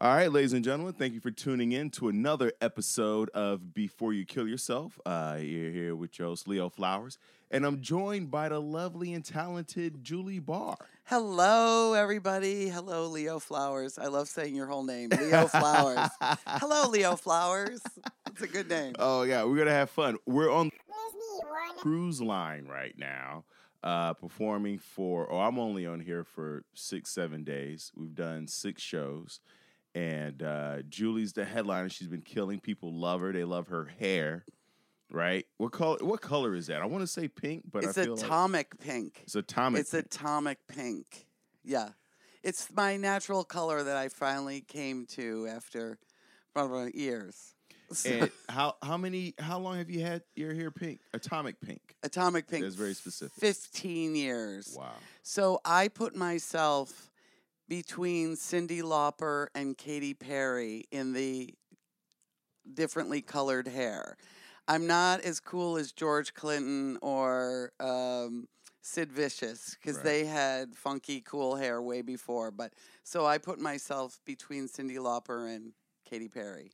All right, ladies and gentlemen, thank you for tuning in to another episode of Before You Kill Yourself. Uh, you're here with your host, Leo Flowers, and I'm joined by the lovely and talented Julie Barr. Hello, everybody. Hello, Leo Flowers. I love saying your whole name, Leo Flowers. Hello, Leo Flowers. It's a good name. Oh, yeah, we're going to have fun. We're on cruise line right now, uh, performing for, oh, I'm only on here for six, seven days. We've done six shows and uh, Julie's the headliner. She's been killing. People love her. They love her hair. Right? What color? What color is that? I want to say pink, but it's I feel atomic like pink. It's atomic. It's atomic pink. Yeah, it's my natural color that I finally came to after probably years. and how how many? How long have you had your hair pink? Atomic pink. Atomic pink. That's very specific. Fifteen years. Wow. So I put myself between Cyndi Lauper and Katy Perry in the differently colored hair. I'm not as cool as George Clinton or um, Sid Vicious because Right. they had funky, cool hair way before. But so I put myself between Cyndi Lauper and Katy Perry.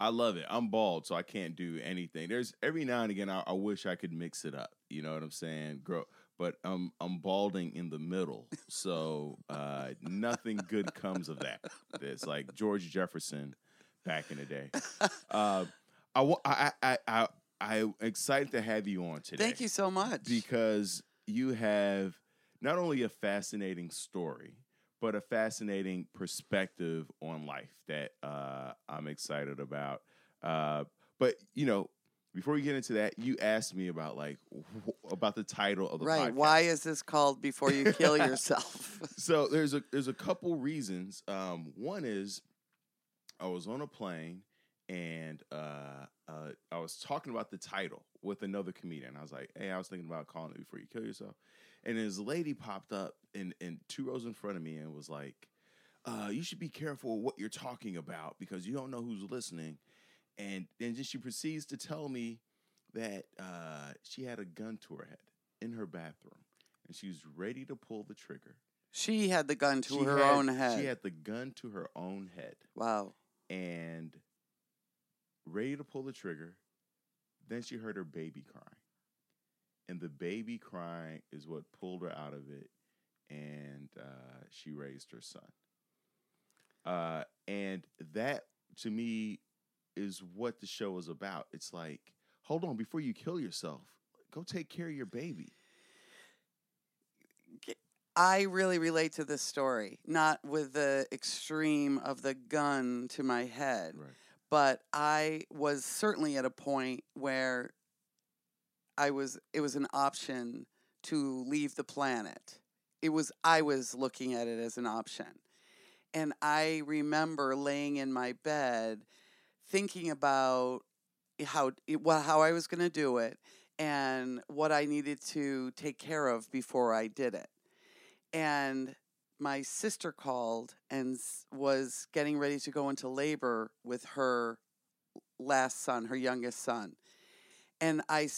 I love it. I'm bald, so I can't do anything. There's every now and again I, I wish I could mix it up. You know what I'm saying? Grow, but I'm I'm balding in the middle, so uh, nothing good comes of that. It's like George Jefferson back in the day. Uh, I, I, I, I, I'm excited to have you on today. Thank you so much. because you have not only a fascinating story, but a fascinating perspective on life that uh, I'm excited about. Uh, but you know, before we get into that, you asked me about like wh- about the title of the right. podcast. Why is this called Before You Kill Yourself? So there's a there's a couple reasons. Um, one is I was on a plane and uh, uh, I was talking about the title with another comedian. I was like, "Hey, I was thinking about calling it before you kill yourself." And this lady popped up in in two rows in front of me and was like, uh, "You should be careful what you're talking about because you don't know who's listening." And then she proceeds to tell me that uh, she had a gun to her head in her bathroom and she was ready to pull the trigger. she had the gun to She her had- own head. She had the gun to her own head wow. and ready to pull the trigger. Then she heard her baby crying. And the baby crying is what pulled her out of it. And uh, she raised her son. Uh, and that, to me, is what the show is about. It's like, hold on, before you kill yourself, go take care of your baby. I really relate to this story, not with the extreme of the gun to my head, Right. but I was certainly at a point where I was it was an option to leave the planet. It was I was looking at it as an option. And I remember laying in my bed thinking about how well, how I was going to do it and what I needed to take care of before I did it and my sister called and was getting ready to go into labor with her last son, her youngest son. And I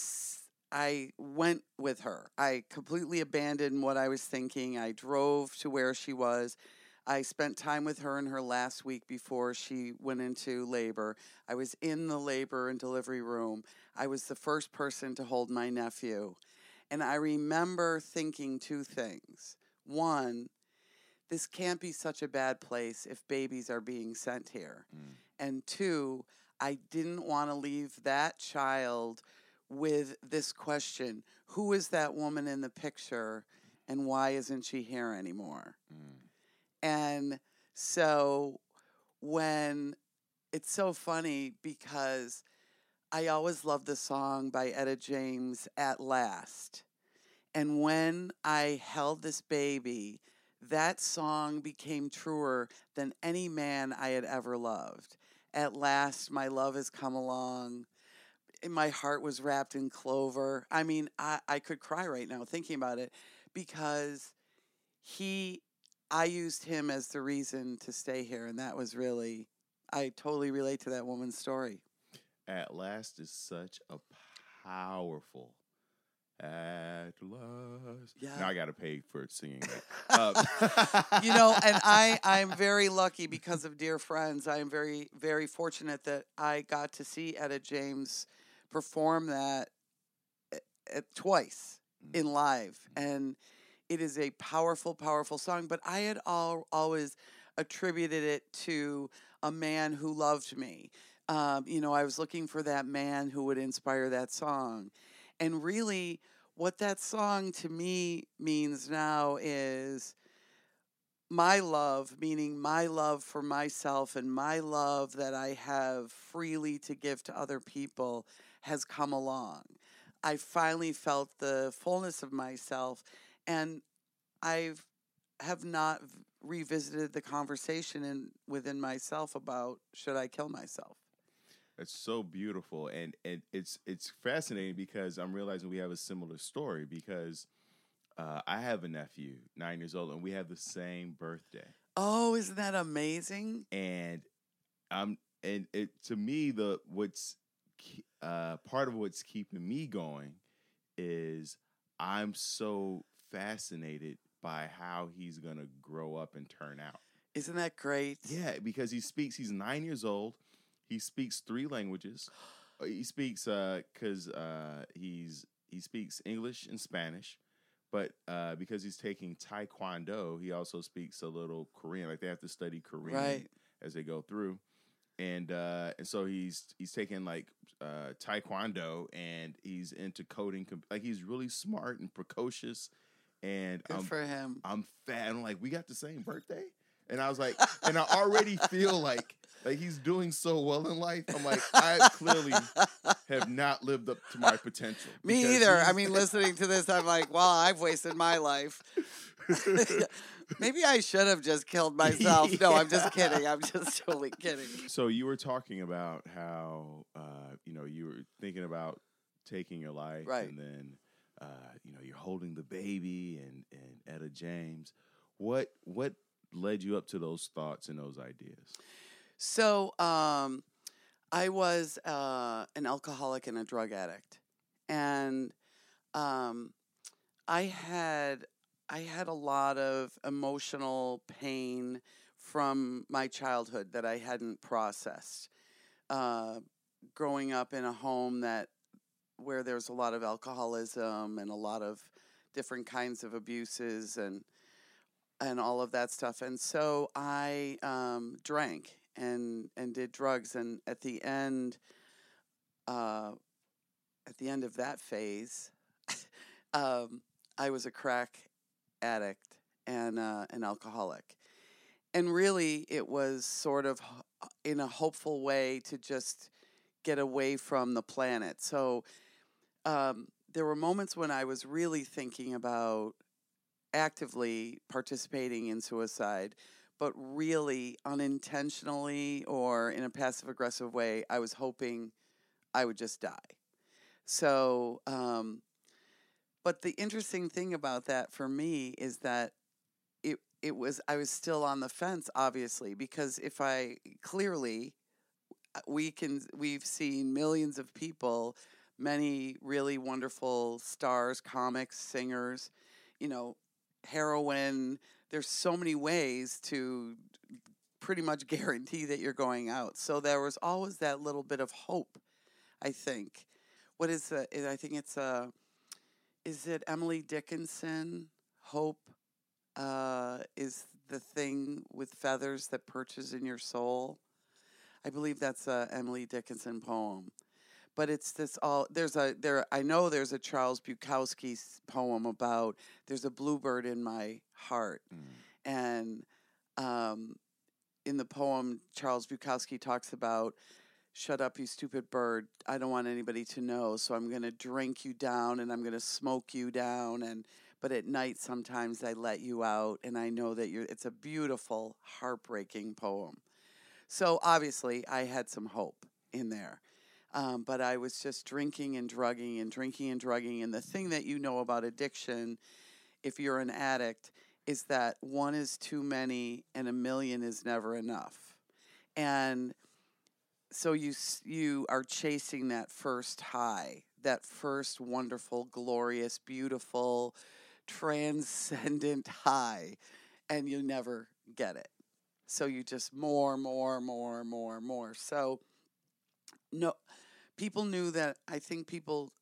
I went with her. I completely abandoned what I was thinking. I drove to where she was. I spent time with her in her last week before she went into labor. I was in the labor and delivery room. I was the first person to hold my nephew. And I remember thinking two things. One, this can't be such a bad place if babies are being sent here. Mm. And two, I didn't want to leave that child with this question Who is that woman in the picture and why isn't she here anymore? Mm. And so when it's so funny because I always loved the song by Etta James, At Last. And when I held this baby, that song became truer than any man I had ever loved. At last, my love has come along. My heart was wrapped in clover. I mean, I, I could cry right now thinking about it because he, I used him as the reason to stay here. And that was really, I totally relate to that woman's story. At Last is such a powerful At last. Yeah. Now I got to pay for singing that. Uh, you know, and I I'm very lucky because of dear friends. I am very very fortunate that I got to see Etta James perform that at, at- twice Mm. in live, and it is a powerful, powerful song. But I had all, always attributed it to a man who loved me. Um, you know, I was looking for that man who would inspire that song, and really, what that song to me means now is my love, meaning my love for myself and my love that I have freely to give to other people, has come along. I finally felt the fullness of myself, and I've have not revisited the conversation in within myself about should I kill myself. It's so beautiful, and and it's it's fascinating because I'm realizing we have a similar story because uh, I have a nephew, nine years old, and we have the same birthday, Oh, isn't that amazing? and I'm and it to me the what's uh, part of what's keeping me going is I'm so fascinated by how he's gonna grow up and turn out. Isn't that great? Yeah, because he speaks. He's nine years old. He speaks three languages. Uh, He speaks because uh, he's he speaks English and Spanish, but uh, because he's taking Taekwondo, he also speaks a little Korean. Like they have to study Korean Right. as they go through, and uh, and so he's he's taking like uh, Taekwondo and he's into coding. Like he's really smart and precocious, and Good I'm for him. I'm fat. I'm like, we got the same birthday. And I was like, and I already feel like like he's doing so well in life. I'm like, I clearly have not lived up to my potential. Me either. I mean, listening to this, I'm like, well, I've wasted my life. Maybe I should have just killed myself. No, I'm just kidding. I'm just totally kidding. so you were talking about how uh, you know you were thinking about taking your life, Right. and then uh, you know you're holding the baby and and Etta James. What what led you up to those thoughts and those ideas? So, um, I was uh, an alcoholic and a drug addict, and um, I had I had a lot of emotional pain from my childhood that I hadn't processed. Uh, growing up in a home that where there's a lot of alcoholism and a lot of different kinds of abuses and and all of that stuff. And so I um, drank and and did drugs. And at the end, uh, at the end of that phase, um, I was a crack addict and uh, an alcoholic. And really, it was sort of in a hopeful way to just get away from the planet. So um, there were moments when I was really thinking about actively participating in suicide, but really unintentionally or in a passive aggressive way, I was hoping I would just die. So, um, but the interesting thing about that for me is that it it was I was still on the fence, obviously, because if I clearly uh, we can we've seen millions of people, many really wonderful stars, comics, singers, you know, heroin. There's so many ways to pretty much guarantee that you're going out. So there was always that little bit of hope, I think. What is the I think it's a, is it Emily Dickinson? Hope uh, is the thing with feathers that perches in your soul. I believe that's a Emily Dickinson poem. But it's this all there's a there I know there's a Charles Bukowski poem about there's a bluebird in my heart and um, in the poem Charles Bukowski talks about shut up you stupid bird I don't want anybody to know so I'm going to drink you down and I'm going to smoke you down and but at night sometimes I let you out and I know that you're it's a beautiful heartbreaking poem. So obviously I had some hope in there. Um, but I was just drinking and drugging and drinking and drugging. And the thing that you know about addiction, if you're an addict, is that one is too many and a million is never enough. And so you you are chasing that first high, that first wonderful, glorious, beautiful, transcendent high, and you never get it. So you just more, more, more, more, more. So no, people knew that. I think people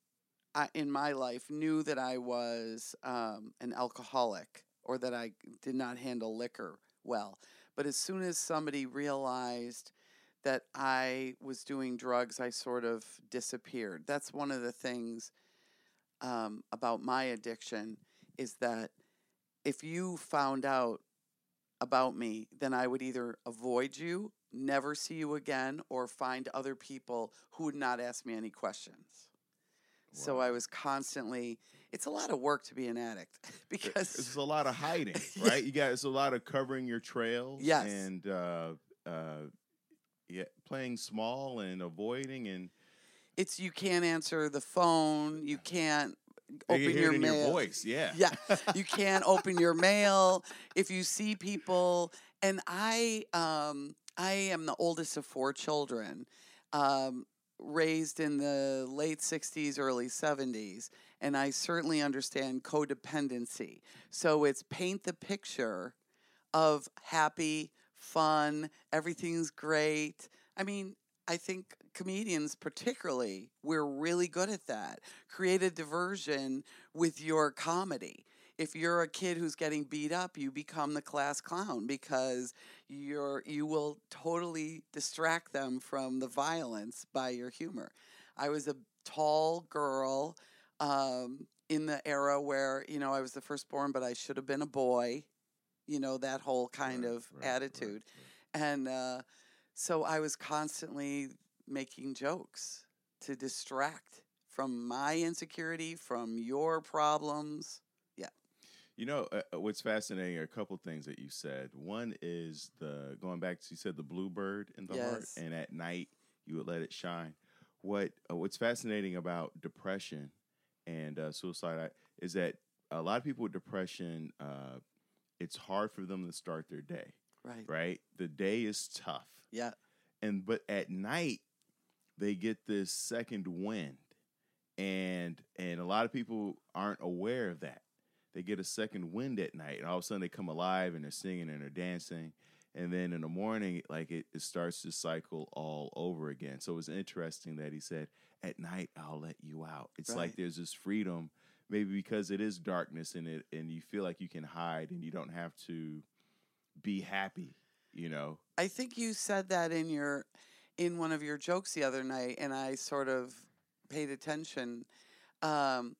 uh, in my life knew that I was um, an alcoholic or that I did not handle liquor well. But as soon as somebody realized that I was doing drugs, I sort of disappeared. That's one of the things um, about my addiction is that if you found out about me, then I would either avoid you, never see you again, or find other people who would not ask me any questions. So I was constantly. It's a lot of work to be an addict because It's a lot of hiding, right? You got it's a lot of covering your trails, Yes. and uh, uh, yeah, playing small and avoiding, and it's you can't answer the phone, you can't open your mail. your voice. Yeah, Yeah, you can't open your mail if you see people. And I, um, I am the oldest of four children, um, raised in the late '60s, early '70s, and I certainly understand codependency. So it's paint the picture of happy, fun, everything's great. I mean, I think comedians, particularly, we're really good at that. Create a diversion with your comedy. If you're a kid who's getting beat up, you become the class clown because you're you will totally distract them from the violence by your humor. I was a tall girl um, in the era where you know I was the firstborn, but I should have been a boy. You know that whole kind Right, of right, attitude right. and uh, so I was constantly making jokes to distract from my insecurity, from your problems. Yeah. You know uh, uh, what's fascinating? Are a couple things that you said. One is the going back to you said the bluebird in the heart, and at night you would let it shine. What uh, What's fascinating about depression and uh, suicide is that a lot of people with depression, uh, it's hard for them to start their day. Right. Right, the day is tough, Yeah. and but at night they get this second wind, and and a lot of people aren't aware of that. They get a second wind at night and all of a sudden they come alive and they're singing and they're dancing. And then in the morning like it, it starts to cycle all over again. So it's interesting that he said at night i'll let you out. It's like there's this freedom maybe because it is darkness in it and you feel like you can hide and you don't have to be happy you know? I think you said that in your in one of your jokes the other night, and I sort of paid attention. Um,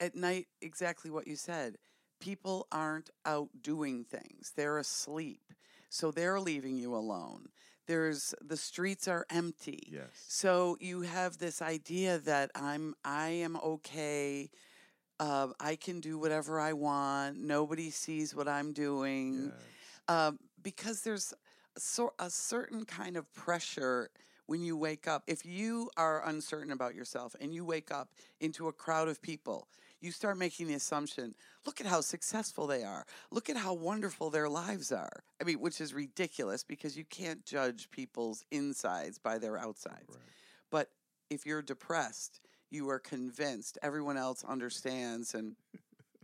at night, exactly what you said. People aren't out doing things; they're asleep, so they're leaving you alone. There's the streets are empty. yes So you have this idea that I'm I am okay. Uh, I can do whatever I want. Nobody sees what I'm doing yes. um, because there's a, sor- a certain kind of pressure when you wake up. If you are uncertain about yourself and you wake up into a crowd of people, you start making the assumption look at how successful they are, look at how wonderful their lives are. I mean, which is ridiculous because you can't judge people's insides by their outsides. Right. But if you're depressed, you are convinced everyone else understands and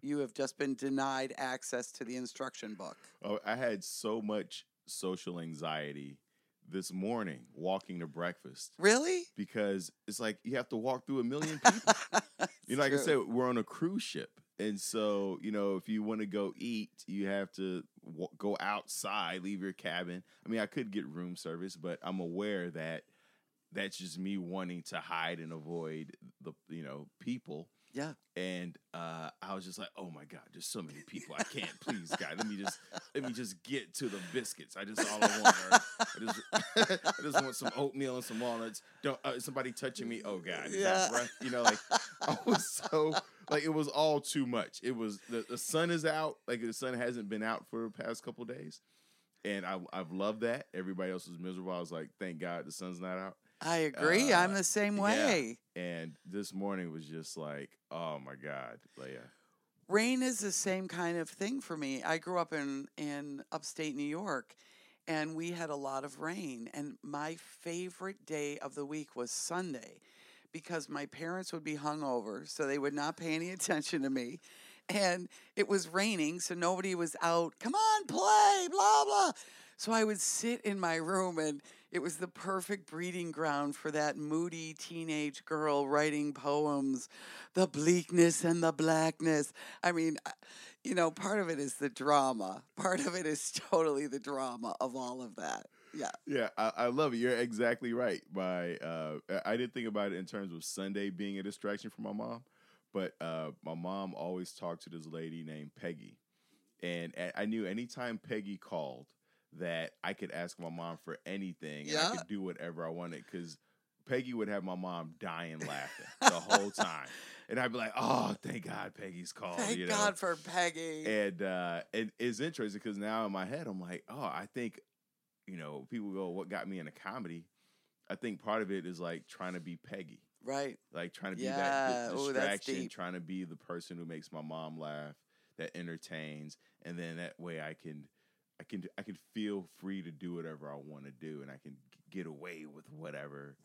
you have just been denied access to the instruction book. Oh, I had so much social anxiety this morning walking to breakfast Really? because it's like you have to walk through a million people. you know, like I said, we're on a cruise ship. And so, you know, if you want to go eat, you have to w- go outside, leave your cabin. I mean, I could get room service, but I'm aware that that's just me wanting to hide and avoid the, you know, people. Yeah. And uh, I was just like, "Oh my god, there's so many people. I can't. Please, God, let me just let me just get to the biscuits. I just all I want. Are, I just I just want some oatmeal and some walnuts. Don't uh, somebody touching me. Oh god, Yeah. You know, like I was so like it was all too much. It was the, the sun is out. Like the sun hasn't been out for the past couple days, and I I've loved that. Everybody else was miserable. I was like, thank God the sun's not out. I agree. I'm Uh, the same yeah. way. And this morning was just like, oh my God, Leo. Rain is the same kind of thing for me. I grew up in in upstate New York and we had a lot of rain and my favorite day of the week was Sunday because my parents would be hungover, so they would not pay any attention to me. And it was raining, so nobody was out. Come on, play, blah, blah. So I would sit in my room, and it was the perfect breeding ground for that moody teenage girl writing poems, the bleakness and the blackness. I mean, uh, you know, part of it is the drama, part of it is totally the drama of all of that. Yeah. Yeah, I, I love it. You're exactly right. My uh, I didn't think about it in terms of Sunday being a distraction for my mom, but uh, my mom always talked to this lady named Peggy, and I knew anytime Peggy called that I could ask my mom for anything Yeah. and I could do whatever I wanted because Peggy would have my mom dying laughing the whole time, and I'd be like, "Oh, thank God, Peggy's called." Thank you know? God for Peggy. and uh it's interesting because now in my head i'm like oh i think you know people go what got me into comedy i think part of it is like trying to be peggy right. like trying to be Yeah. that di- Ooh, that's distraction deep. trying to be the person who makes my mom laugh that entertains and then that way i can i can i can feel free to do whatever i want to do and i can get away with whatever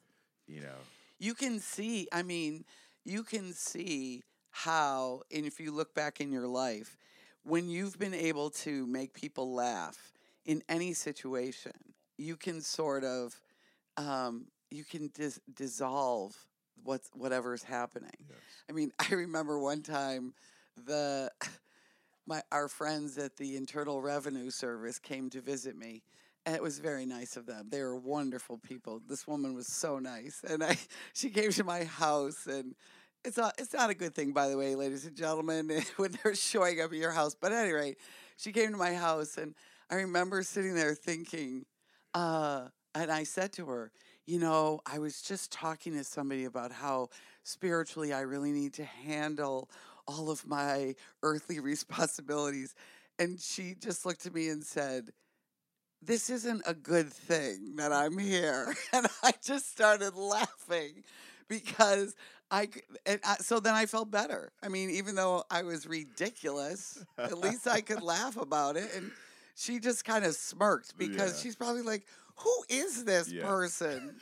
you know You can see, I mean, you can see how, and if you look back in your life, when you've been able to make people laugh in any situation, you can sort of, um, you can dis- dissolve what's whatever's happening. yes. I mean, I remember one time the my our friends at the Internal Revenue Service came to visit me. And it was very nice of them. They were wonderful people. This woman was so nice. And I she came to my house and it's not it's not a good thing by the way, ladies and gentlemen, when they're showing up at your house. But at any rate, she came to my house and I remember sitting there thinking, uh, and I said to her, you know, I was just talking to somebody about how spiritually I really need to handle all of my earthly responsibilities. And she just looked at me and said, This isn't a good thing that I'm here. And I just started laughing because I, and I so then I felt better. I mean, even though I was ridiculous, at least I could laugh about it. And she just kind of smirked because Yeah. she's probably like, Who is this Yeah. person?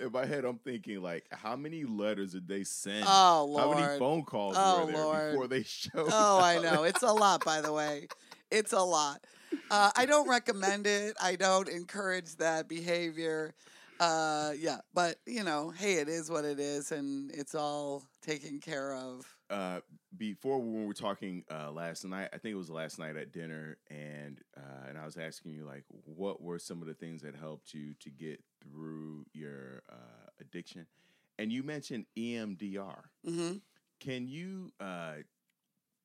In my head i'm thinking like how many letters did they send Oh, how many phone calls Oh, were there Lord. before they showed Oh, I know. It's a lot, by the way. It's a lot. Uh, I don't recommend it. I don't encourage that behavior. Uh, yeah, but you know, hey, it is what it is, and it's all taken care of. Uh, before when we were talking uh, last night, I think it was last night at dinner, and uh, and I was asking you like, what were some of the things that helped you to get through your uh, addiction? And you mentioned EMDR. hmm Can you uh,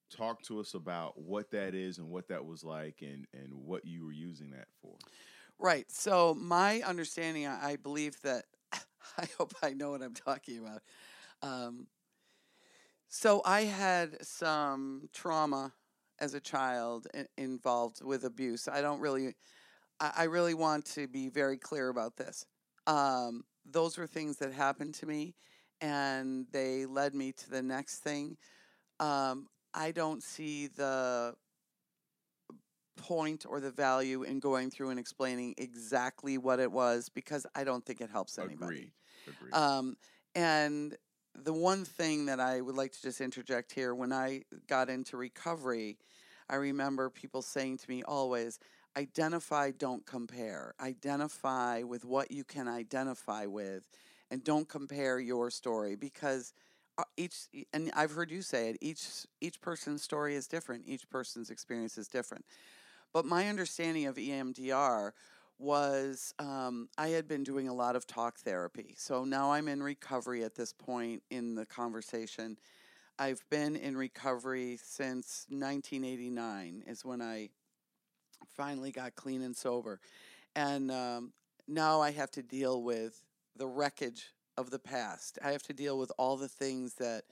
talk to us about what that is and what that was like, and and what you were using that for? Right. So my understanding, I I believe that. I hope I know what I'm talking about. Um, so I had some trauma as a child involved with abuse. I don't really, I, I really want to be very clear about this. Um, those were things that happened to me, and they led me to the next thing. Um, I don't see the point or the value in going through and explaining exactly what it was because I don't think it helps anybody. Agreed. Agreed. Um, and the one thing that I would like to just interject here when I got into recovery, I remember people saying to me always, identify, don't compare. Identify with what you can identify with and don't compare your story because uh, each and I've heard you say it each each person's story is different each person's experience is different but my understanding of EMDR was um, I had been doing a lot of talk therapy. So now I'm in recovery at this point in the conversation. I've been in recovery since 1989, is when I finally got clean and sober. And um, now I have to deal with the wreckage of the past. I have to deal with all the things that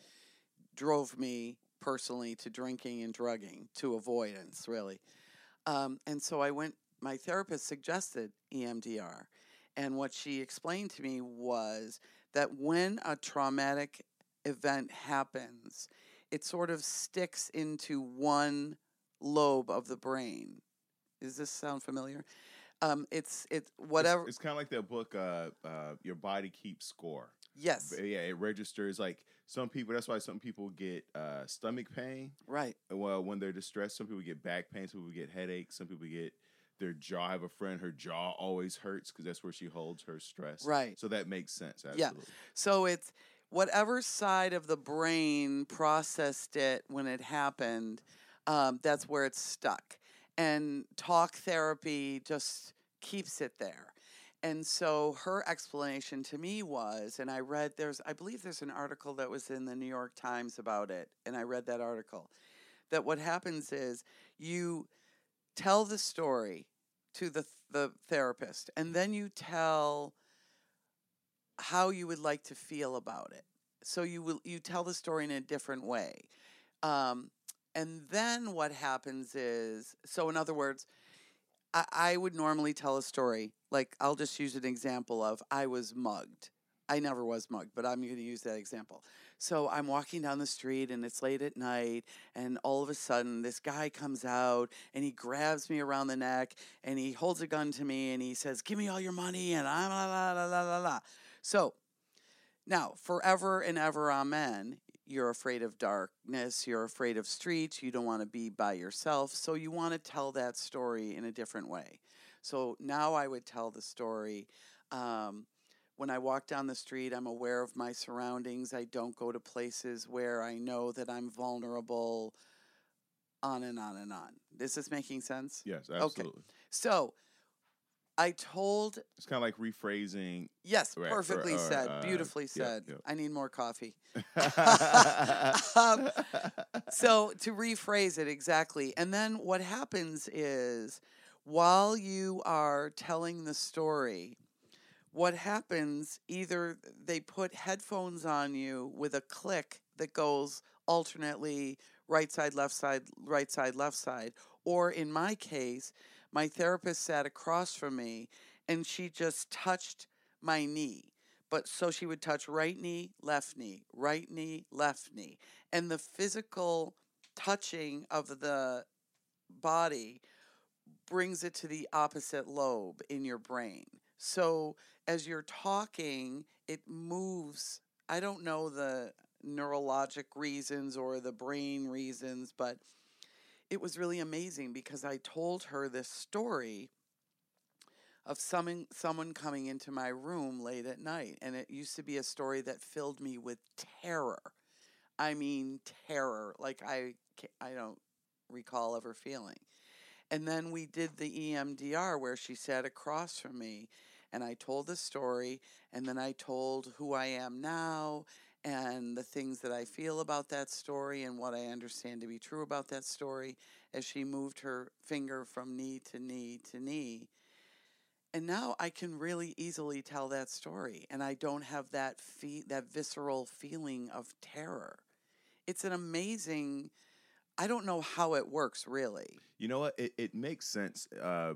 drove me personally to drinking and drugging, to avoidance, really. Um, and so I went, my therapist suggested EMDR. And what she explained to me was that when a traumatic event happens, it sort of sticks into one lobe of the brain. Does this sound familiar? Um, it's it's It's- whatever. It's, kind of like that book, uh, uh, Your Body Keeps Score. yes, yeah, it registers like some people. That's why some people get uh, stomach pain. right. Well, when they're distressed, some people get back pain. Some people get headaches. Some people get their jaw. I have a friend. Her jaw always hurts because that's where she holds her stress. Right. So that makes sense. Absolutely. Yeah. So it's whatever side of the brain processed it when it happened, um, that's where it's stuck. And talk therapy just keeps it there. And so her explanation to me was, and I read there's, I believe there's an article that was in the New York Times about it, and I read that article, that what happens is you tell the story to the the therapist, and then you tell how you would like to feel about it. So you will you tell the story in a different way. Um, and then what happens is so in other words, I, I would normally tell a story. Like I'll just use an example of I was mugged. I never was mugged, but I'm going to use that example. So I'm walking down the street and it's late at night, and all of a sudden this guy comes out and he grabs me around the neck and he holds a gun to me and he says, "Give me all your money," and I'm la la la la la la. So now, forever and ever, amen. You're afraid of darkness. You're afraid of streets. You don't want to be by yourself. So you want to tell that story in a different way. So now I would tell the story. Um, when I walk down the street, I'm aware of my surroundings. I don't go to places where I know that I'm vulnerable, on and on and on. Is this making sense? Yes. Absolutely. So I told, It's kind of like rephrasing. yes, Right, or- perfectly or, said, uh, beautifully yeah, said. yeah. I need more coffee. Um, so to rephrase it exactly and then what happens is while you are telling the story what happens either they put headphones on you with a click that goes alternately right side left side right side left side or in my case my therapist sat across from me and she just touched my knee but so she would touch right knee, left knee, right knee, left knee. And the physical touching of the body brings it to the opposite lobe in your brain. So as you're talking, it moves. I don't know the neurologic reasons or the brain reasons, but it was really amazing because I told her this story of someone someone coming into my room late at night and it used to be a story that filled me with terror i mean terror like i i don't recall ever feeling and then we did the emdr where she sat across from me and i told the story and then i told who i am now and the things that i feel about that story and what i understand to be true about that story as she moved her finger from knee to knee to knee and now I can really easily tell that story, and I don't have that fe- that visceral feeling of terror. It's an amazing. I don't know how it works really. You know what? It, it makes sense. Uh,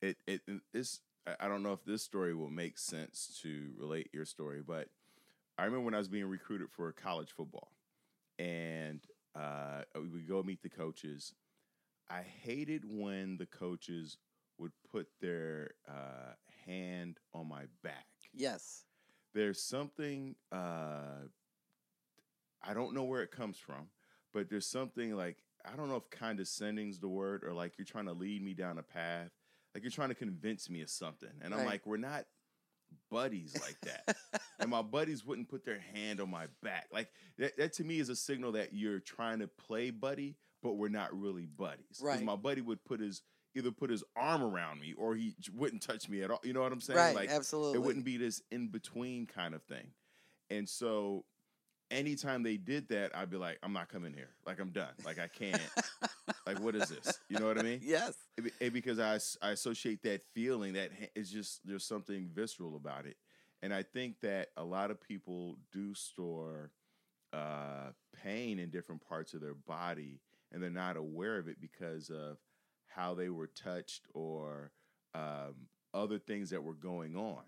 it it this I- don't know if this story will make sense to relate your story, but I remember when I was being recruited for college football, and uh, we would go meet the coaches. I hated when the coaches would put their uh, hand on my back. Yes. There's something uh, I don't know where it comes from, but there's something like I don't know if condescending's the word or like you're trying to lead me down a path, like you're trying to convince me of something, and I'm Right. like, we're not buddies like that. and my buddies wouldn't put their hand on my back. Like that, that to me is a signal that you're trying to play buddy, but we're not really buddies. Right. My buddy would put his either put his arm around me or he wouldn't touch me at all. You know what I'm saying? right. Like absolutely. it wouldn't be this in between kind of thing. And so anytime they did that, I'd be like, I'm not coming here. Like I'm done. Like I can't. like what is this? You know what I mean? yes. It be- it- because I, I associate that feeling that it's just there's something visceral about it, and I think that a lot of people do store uh, pain in different parts of their body, and they're not aware of it because of how they were touched or um, other things that were going on.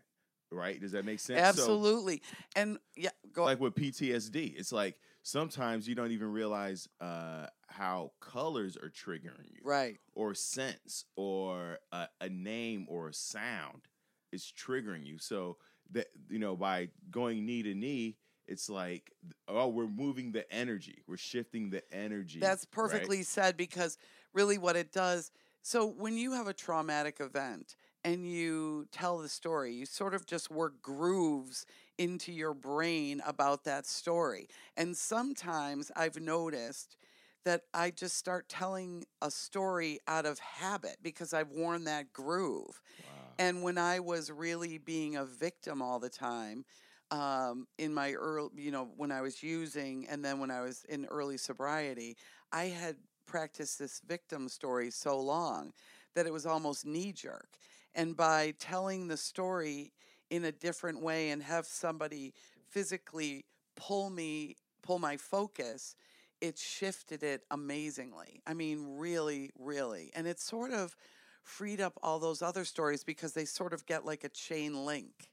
Right? Does that make sense? So- Absolutely. and yeah, go like with PTSD, it's like sometimes you don't even realize uh, how colors are triggering you, Right. or sense, or a, a name or a sound is triggering you. So that you know, by going knee to knee, it's like oh, we're moving the energy, we're shifting the energy. That's right? perfectly said because really what it does. So when you have a traumatic event and you tell the story, you sort of just work grooves into your brain about that story. And sometimes I've noticed that I just start telling a story out of habit because I've worn that groove. Wow. And when I was really being a victim all the time, um, in my early, you know, when I was using and then when I was in early sobriety, I had practiced this victim story so long that it was almost knee jerk. And by telling the story in a different way and have somebody physically pull me, pull my focus, it shifted it amazingly. I mean, really, really. And it sort of freed up all those other stories because they sort of get like a chain link.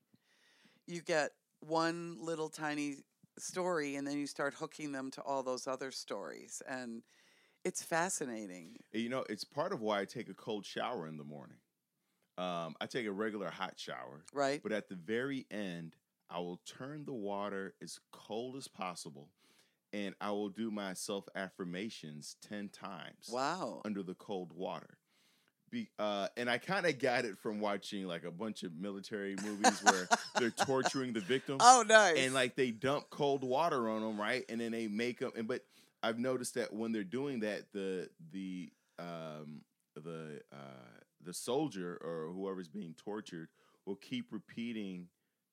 You get one little tiny story and then you start hooking them to all those other stories. And it's fascinating. You know, it's part of why I take a cold shower in the morning. Um, I take a regular hot shower, Right? but at the very end, I will turn the water as cold as possible, and I will do my self affirmations ten times Wow. under the cold water. Be, uh, and I kind of got it from watching like a bunch of military movies where they're torturing the victim Oh, nice. and like they dump cold water on them, right? And then they make them. And but I've noticed that when they're doing that, the the um the uh the soldier or whoever's being tortured will keep repeating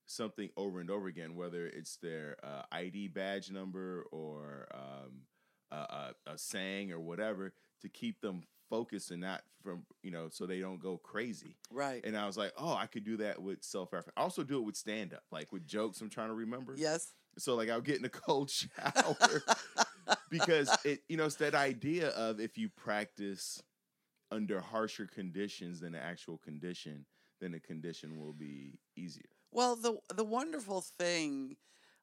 something over and over again, whether it's their uh, ID badge number or um, a, a, a saying or whatever, to keep them focused and not from you know so they don't go crazy. right. And I was like, oh, I could do that with self. I also do it with stand up, like with jokes I'm trying to remember. yes. So like I'll get in a cold shower because it you know it's that idea of if you practice under harsher conditions than the actual condition, then the condition will be easier. Well, the the wonderful thing,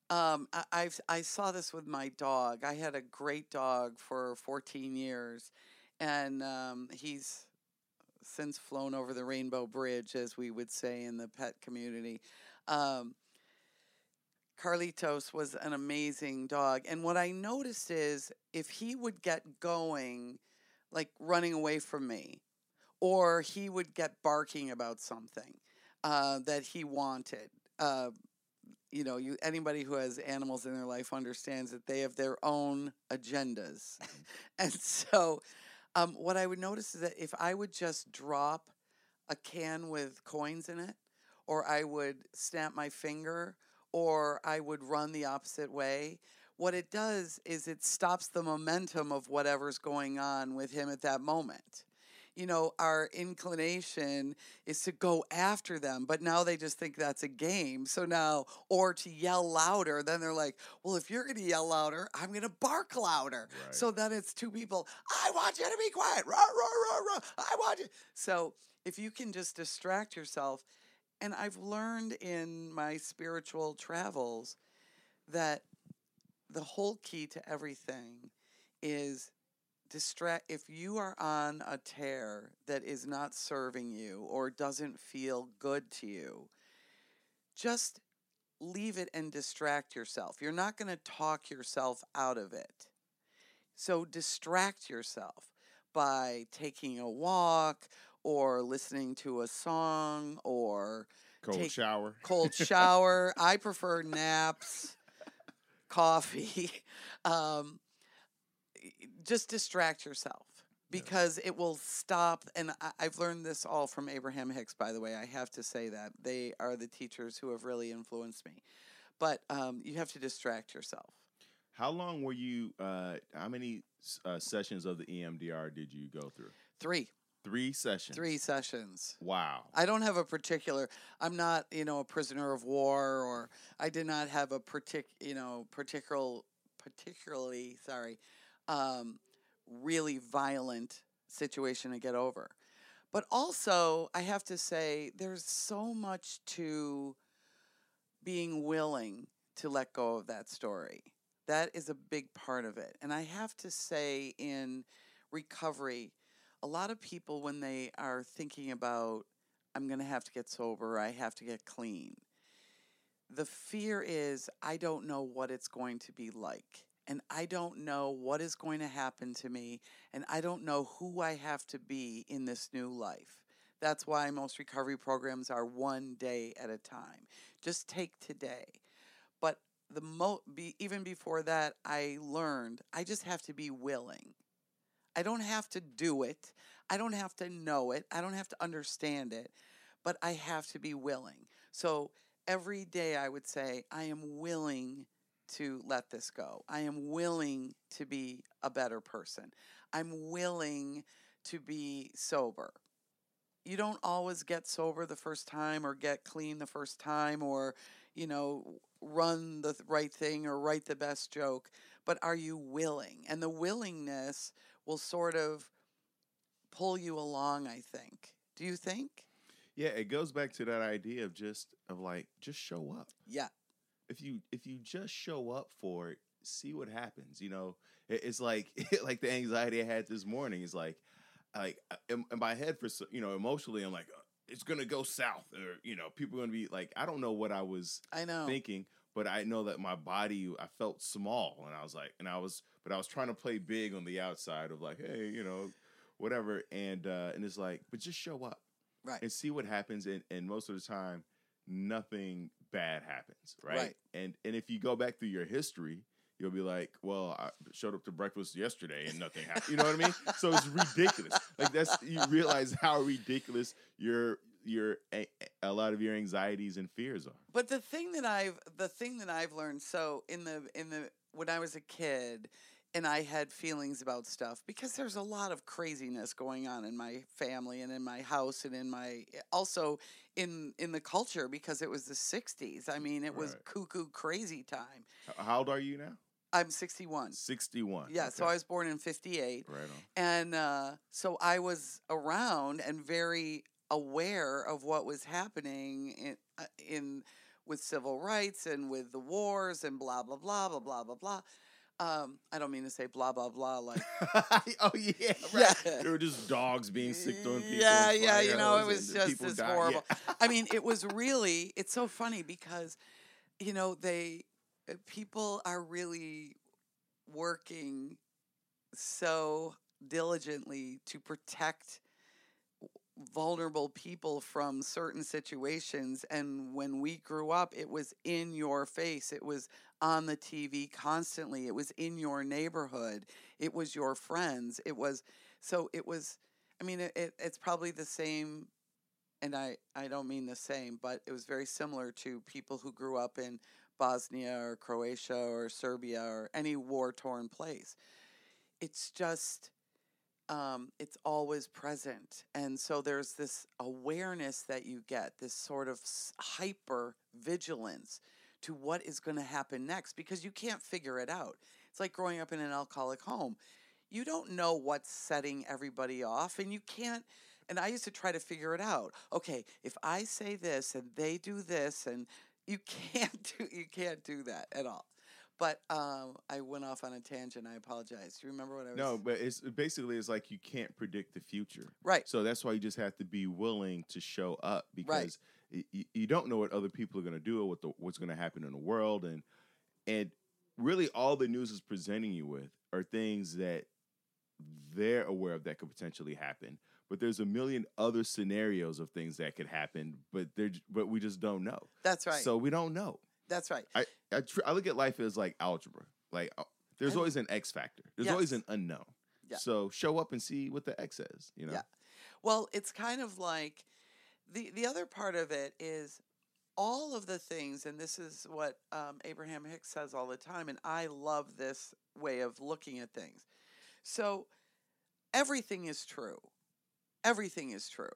um, I, I've I saw this with my dog. I had a great dog for 14 years, and um, he's since flown over the Rainbow Bridge, as we would say in the pet community. Um, Carlitos was an amazing dog, and what I noticed is if he would get going, like running away from me, or he would get barking about something uh, that he wanted. Uh, you know, you anybody who has animals in their life understands that they have their own agendas, and so um, what I would notice is that if I would just drop a can with coins in it, or I would snap my finger, or I would run the opposite way. What it does is it stops the momentum of whatever's going on with him at that moment you know, our inclination is to go after them, but now they just think that's a game. So now, or to yell louder, then they're like, well, if you're going to yell louder, I'm going to bark louder. Right. So then it's two people, I want you to be quiet. Rah, rah, rah, rah. I want you. So if you can just distract yourself, and I've learned in my spiritual travels that the whole key to everything is distract if you are on a tear that is not serving you or doesn't feel good to you just leave it and distract yourself you're not going to talk yourself out of it so distract yourself by taking a walk or listening to a song or Cold shower. cold shower. I prefer naps, coffee. Um, just distract yourself because it will stop. And I, I've learned this all from Abraham Hicks, by the way. I have to say that they are the teachers who have really influenced me. But um, you have to distract yourself. How long were you? Uh, how many uh, sessions of the EMDR did you go through? Three, Three sessions. three sessions. Wow. I don't have a particular. I'm not, you know, a prisoner of war, or I did not have a partic, you know, particular, particularly sorry, um, really violent situation to get over. But also, I have to say, there's so much to being willing to let go of that story. That is a big part of it. And I have to say, in recovery, a lot of people, when they are thinking about, I'm going to have to get sober, I have to get clean, the fear is, I don't know what it's going to be like. And I don't know what is going to happen to me. And I don't know who I have to be in this new life. That's why most recovery programs are one day at a time. Just take today. But the mo- be, even before that, I learned I just have to be willing. I don't have to do it. I don't have to know it. I don't have to understand it. But I have to be willing. So every day I would say, I am willing to let this go. I am willing to be a better person. I'm willing to be sober. You don't always get sober the first time or get clean the first time or, you know, run the right thing or write the best joke, but are you willing? And the willingness will sort of pull you along, I think. Do you think? Yeah, it goes back to that idea of just of like just show up. Yeah. If you if you just show up for it, see what happens. You know, it, it's like like the anxiety I had this morning is like like uh, in, in my head for you know emotionally I'm like uh, it's gonna go south or you know people are gonna be like I don't know what I was I know. thinking, but I know that my body I felt small and I was like and I was but I was trying to play big on the outside of like hey you know whatever and uh and it's like but just show up Right. and see what happens and, and most of the time nothing bad happens right? Right. and and if you go back through your history you'll be like well i showed up to breakfast yesterday and nothing happened you know what i mean so it's ridiculous like that's you realize how ridiculous your your a, a lot of your anxieties and fears are But the thing that I've the thing that I've learned so in the in the when I was a kid and I had feelings about stuff because there's a lot of craziness going on in my family and in my house and in my also in in the culture because it was the 60s. I mean, it was cuckoo crazy time. How old are you now I'm 61. 61 Yeah, so I was born in 58 right on and uh, so I was around and very aware of what was happening in, uh, in with civil rights and with the wars and blah blah blah blah blah blah blah. Um, I don't mean to say blah blah blah like oh yeah, right. Yeah. There were just dogs being sicked on people. Yeah, yeah, you know, it was just people this dying. horrible. Yeah. I mean, it was really. It's so funny because, you know, they uh, people are really working so diligently to protect vulnerable people from certain situations and when we grew up it was in your face it was on the TV constantly it was in your neighborhood it was your friends it was so it was i mean it, it, it's probably the same and I, I don't mean the same, but it was very similar to people who grew up in Bosnia or Croatia or Serbia or any war torn place. It's just, um, it's always present. And so there's this awareness that you get, this sort of hyper vigilance to what is going to happen next because you can't figure it out. It's like growing up in an alcoholic home. You don't know what's setting everybody off, and you can't and I used to try to figure it out. Okay, if I say this and they do this, and you can't do you can't do that at all. But um, I went off on a tangent. I apologize. Do you remember what I was? No, but it's basically it's like you can't predict the future. Right. So that's why you just have to be willing to show up because y- y- you don't know what other people are going to do or what the, what's going to happen in the world and and really all the news is presenting you with are things that they're aware of that could potentially happen. But there's a million other scenarios of things that could happen, but they're but we just don't know. That's right. So we don't know. That's right. I I, tr- I look at life as like algebra. Like uh, there's always an X factor. There's always an unknown. Yeah. So show up and see what the X is You know. Yeah. Well, it's kind of like the the other part of it is all of the things, and this is what um, Abraham Hicks says all the time, and I love this way of looking at things. So everything is true. Everything is true.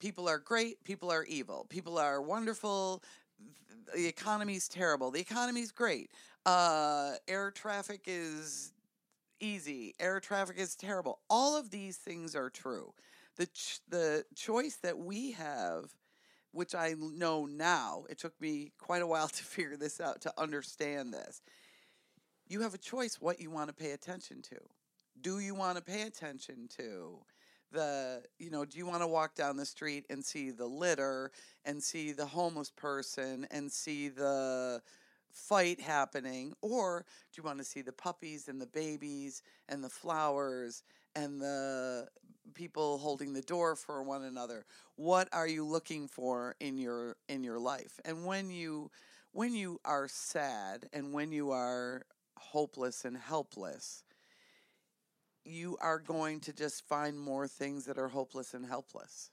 People are great. People are evil. People are wonderful. th- The economy's terrible. The economy's great. Uh, air traffic is easy. Air traffic is terrible. All of these things are true. The ch- the choice that we have, which I know now, it took me quite a while to figure this out to understand this. you have a choice what you want to pay attention to. Do you want to pay attention to the, you know, do you want to walk down the street and see the litter and see the homeless person and see the fight happening? Or do you want to see the puppies and the babies and the flowers and the people holding the door for one another? What are you looking for in your in your life? And when you when you are sad and when you are hopeless and helpless, you are going to just find more things that are hopeless and helpless.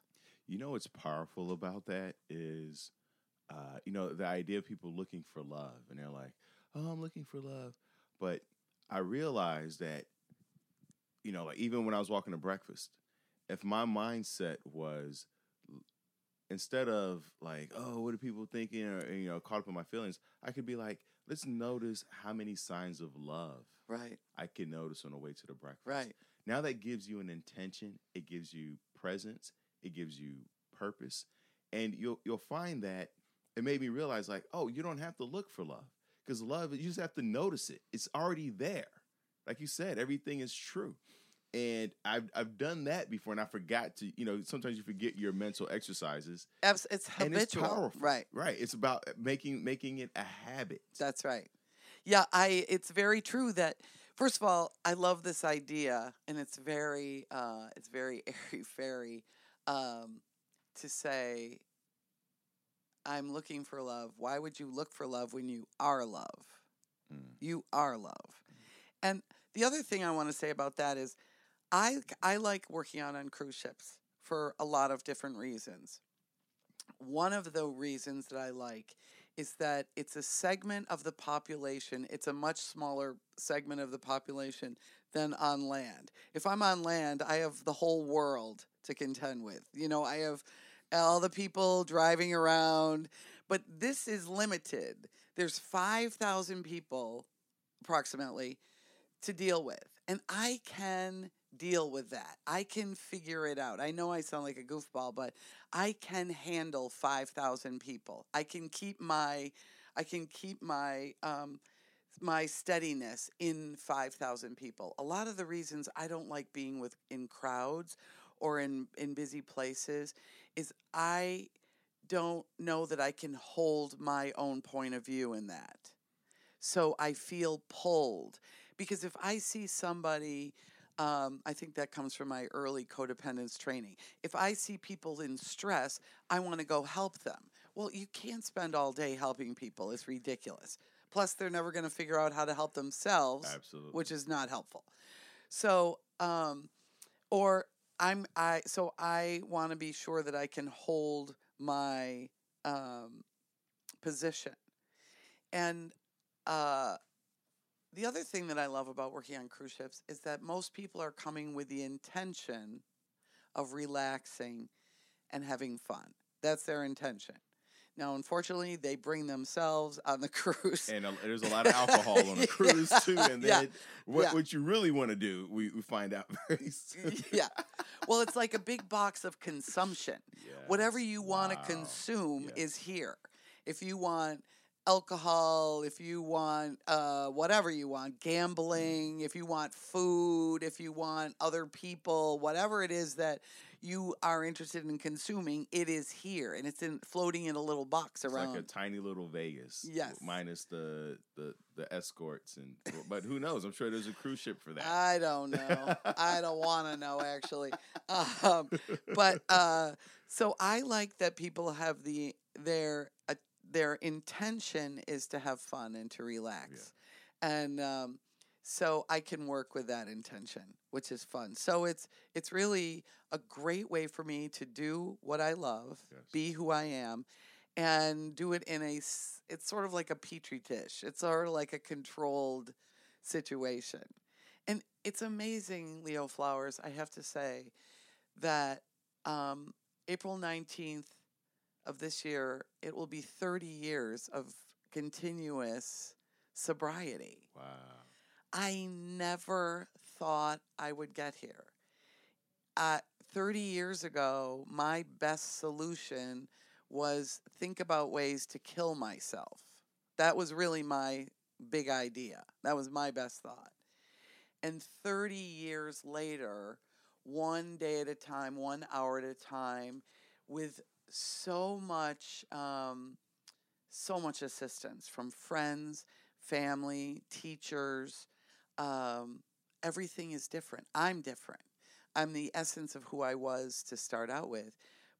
You know what's powerful about that is, uh, you know, the idea of people looking for love, and they're like, "Oh, I'm looking for love," but I realized that, you know, like even when I was walking to breakfast, if my mindset was instead of like, "Oh, what are people thinking?" or you know, caught up in my feelings, I could be like, "Let's notice how many signs of love Right. I can notice on the way to the breakfast." Right. Now that gives you an intention, it gives you presence, it gives you purpose, and you'll you'll find that it made me realize like, oh, you don't have to look for love because love you just have to notice it. It's already there. Like you said, everything is true. And I've I've done that before, and I forgot to. You know, sometimes you forget your mental exercises, It's and it's habitual. powerful. Right. right. It's about making making it a habit. That's right. Yeah, I it's very true that first of all, I love this idea and it's very uh it's very airy fairy um to say I'm looking for love. Why would you look for love when you are love? Mm. You are love. And the other thing I want to say about that is I I like working out on cruise ships for a lot of different reasons. One of the reasons that I like is that it's a segment of the population. It's a much smaller segment of the population than on land. If I'm on land, I have the whole world to contend with. You know, I have all the people driving around, but this is limited. There's 5,000 people approximately to deal with. And I can deal with that. I can figure it out. I know I sound like a goofball, but I can handle 5,000 people. I can keep my I can keep my um my steadiness in 5,000 people. A lot of the reasons I don't like being with in crowds or in in busy places is I don't know that I can hold my own point of view in that. So I feel pulled because if I see somebody, um, I think that comes from my early codependence training. If I see people in stress, I want to go help them. Well, you can't spend all day helping people, it's ridiculous. Plus, they're never going to figure out how to help themselves, Absolutely. which is not helpful. So, um, or I'm I so I want to be sure that I can hold my um, position, and uh, the other thing that I love about working on cruise ships is that most people are coming with the intention of relaxing and having fun. That's their intention. Now, unfortunately, they bring themselves on the cruise. and a, there's a lot of alcohol on a cruise too. And Yeah. then what, Yeah. what you really want to do, we, we find out very soon. yeah. Well, it's like a big box of consumption. Whatever you want to Wow. consume Yes. is here. If you want alcohol, if you want uh, whatever you want, gambling, if you want food, if you want other people, whatever it is that you are interested in consuming, it is here and it's in floating in a little box It's around. like a tiny little Vegas. Yes. Minus the, the, the escorts and but who knows? I'm sure there's a cruise ship for that. I don't know. I don't want to know actually. Um, but uh, so I like that people have the their their intention is to have fun and to relax, and um, so I can work with that intention, which is fun. So it's it's really a great way for me to do what I love, Yes. be who I am, and do it in a It's sort of like a petri dish. It's sort of like a controlled situation. And it's amazing, Leo Flowers, I have to say, that um, April 19th of this year, it will be 30 years of continuous sobriety. wow. I never thought I would get here. Uh, 30 years ago, my best solution was think about ways to kill myself. That was really my big idea. That was my best thought. And 30 years later, one day at a time, one hour at a time, with so much, um, so much assistance from friends, family, teachers. Um, everything is different. I'm different. I'm the essence of who I was to start out with,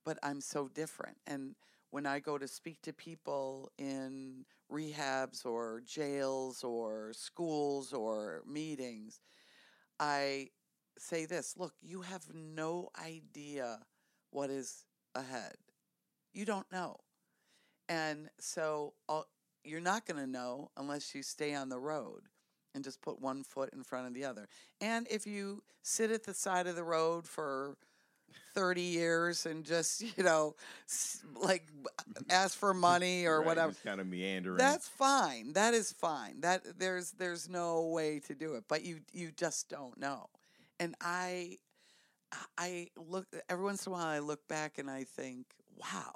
but I'm so different. And when I go to speak to people in rehabs or jails or schools or meetings, I say this look, you have no idea what is ahead. You don't know. And so uh, you're not going to know unless you stay on the road and just put one foot in front of the other. And if you sit at the side of the road for 30 years and just, you know, like ask for money or Right, whatever. Just kind of meandering. That's fine. That is fine. That there's there's no way to do it, but you you just don't know. And I I look every once in a while I look back and I think, wow,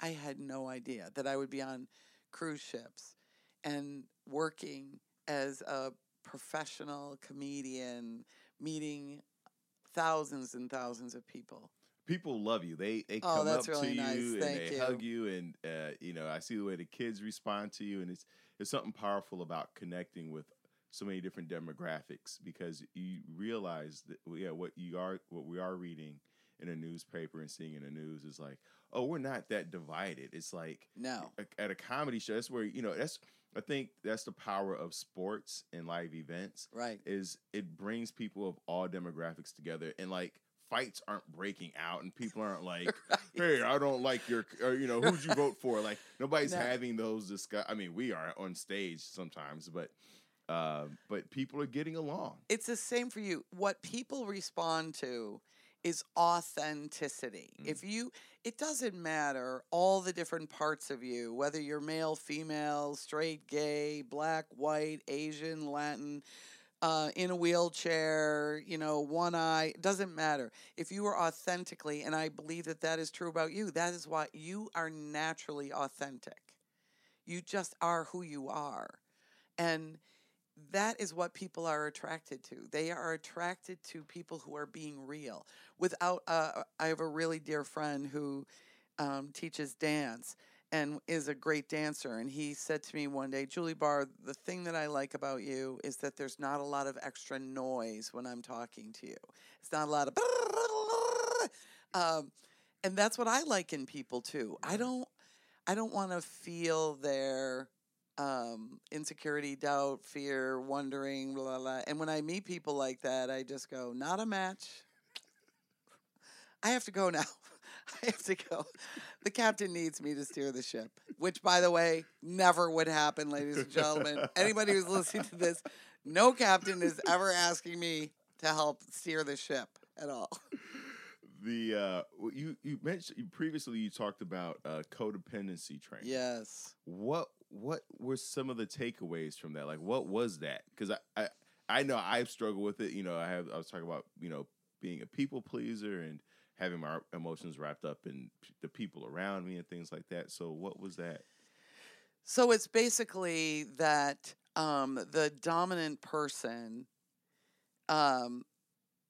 I had no idea that I would be on cruise ships and working as a professional comedian meeting thousands and thousands of people. people love you. They they Oh, come that's up really to nice. you and Thank they you. hug you, and uh, you know I see the way the kids respond to you, and it's it's something powerful about connecting with so many different demographics because you realize that yeah what you are what we are reading in a newspaper and seeing in the news is like oh we're not that divided. It's like No. at a comedy show that's where you know that's I think that's the power of sports and live events Right. is it brings people of all demographics together and like fights aren't breaking out and people aren't like hey i don't like your or you know who'd you vote for like nobody's No. having those discuss i mean we are on stage sometimes but uh, but people are getting along It's the same for you. What people respond to is authenticity. Mm. If you, it doesn't matter all the different parts of you, whether you're male, female, straight, gay, black, white, Asian, Latin, uh, in a wheelchair, you know, one eye, it doesn't matter. If you are authentically, and I believe that that is true about you, that is why you are naturally authentic. You just are who you are. And that is what people are attracted to. They are attracted to people who are being real. Without, uh, I have a really dear friend who um, teaches dance and is a great dancer. And he said to me one day, Julie Barr, the thing that I like about you is that there's not a lot of extra noise when I'm talking to you. It's not a lot of, um, and that's what I like in people too. I don't, I don't want to feel their um, insecurity, doubt, fear, wondering, blah, blah, blah. And when I meet people like that, I just go, not a match. I have to go now. I have to go. The captain needs me to steer the ship, which, by the way, never would happen, ladies and gentlemen. Anybody who's listening to this, no captain is ever asking me to help steer the ship at all. the uh you you mentioned you previously you talked about uh codependency training Yes. what what were some of the takeaways from that? Like what was that? Because I, I i know i've struggled with it you know i have i was talking about you know being a people pleaser and having my emotions wrapped up in the people around me and things like that. So what was that? So it's basically that um, the dominant person, um,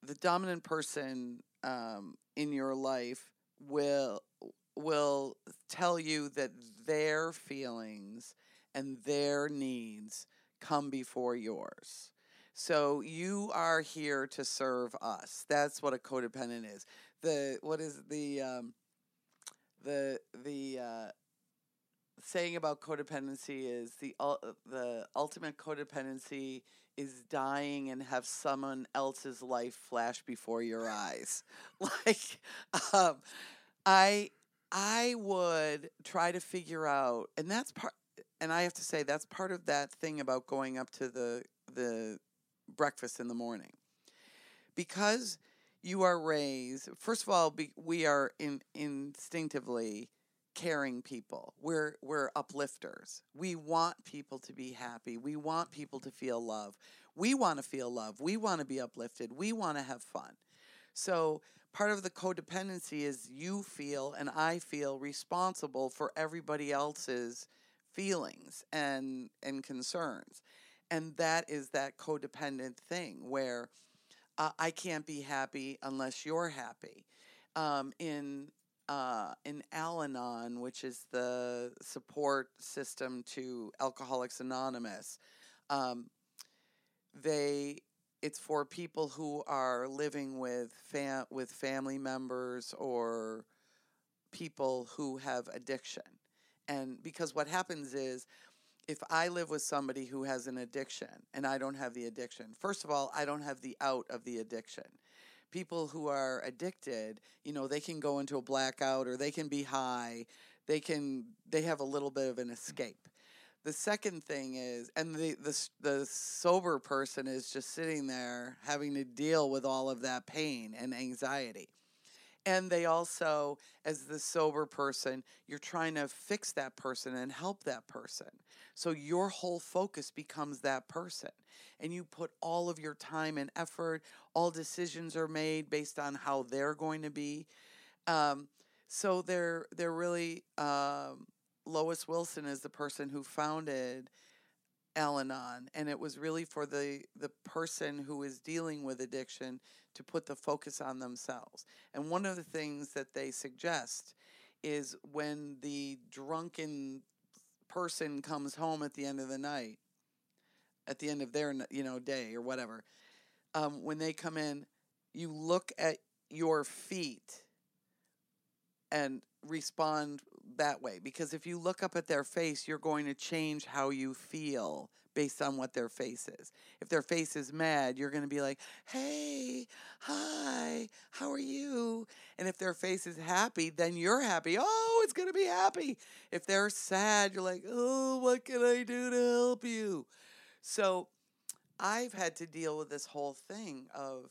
the dominant person um, in your life will will tell you that their feelings and their needs come before yours. So you are here to serve us. That's what a codependent is. The what is the um, the the uh, saying about codependency is the ul- the ultimate codependency is dying and have someone else's life flash before your eyes. like um, I I would try to figure out and that's part and I have to say that's part of that thing about going up to the the breakfast in the morning. Because you are raised first of all we are in instinctively caring people. We're we're uplifters. We want people to be happy. We want people to feel love. We want to feel love. We want to be uplifted. We want to have fun. So part of the codependency is you feel and I feel responsible for everybody else's feelings and and concerns. And that is that codependent thing where uh, i can't be happy unless you're happy. Um, in uh, in Al-Anon, which is the support system to Alcoholics Anonymous, um, they it's for people who are living with fam- with family members or people who have addiction. And because what happens is if I live with somebody who has an addiction and I don't have the addiction, first of all, I don't have the out of the addiction. People who are addicted, you know, they can go into a blackout or they can be high. They can they have a little bit of an mm. escape. The second thing is, and the, the the sober person is just sitting there having to deal with all of that pain and anxiety. And they also, as the sober person, you're trying to fix that person and help that person. So your whole focus becomes that person. And you put all of your time and effort, all decisions are made based on how they're going to be. Um, so they're they're really um, Lois Wilson is the person who founded Al-Anon, and it was really for the the person who is dealing with addiction to put the focus on themselves. And one of the things that they suggest is when the drunken person comes home at the end of the night, at the end of their you know day or whatever, um, when they come in, you look at your feet and respond that way because if you look up at their face, you're going to change how you feel based on what their face is. If their face is mad, you're going to be like, "Hey, hi, how are you?" And if their face is happy, then you're happy. Oh, it's going to be happy. If they're sad, you're like, "Oh, what can I do to help you?" So, I've had to deal with this whole thing of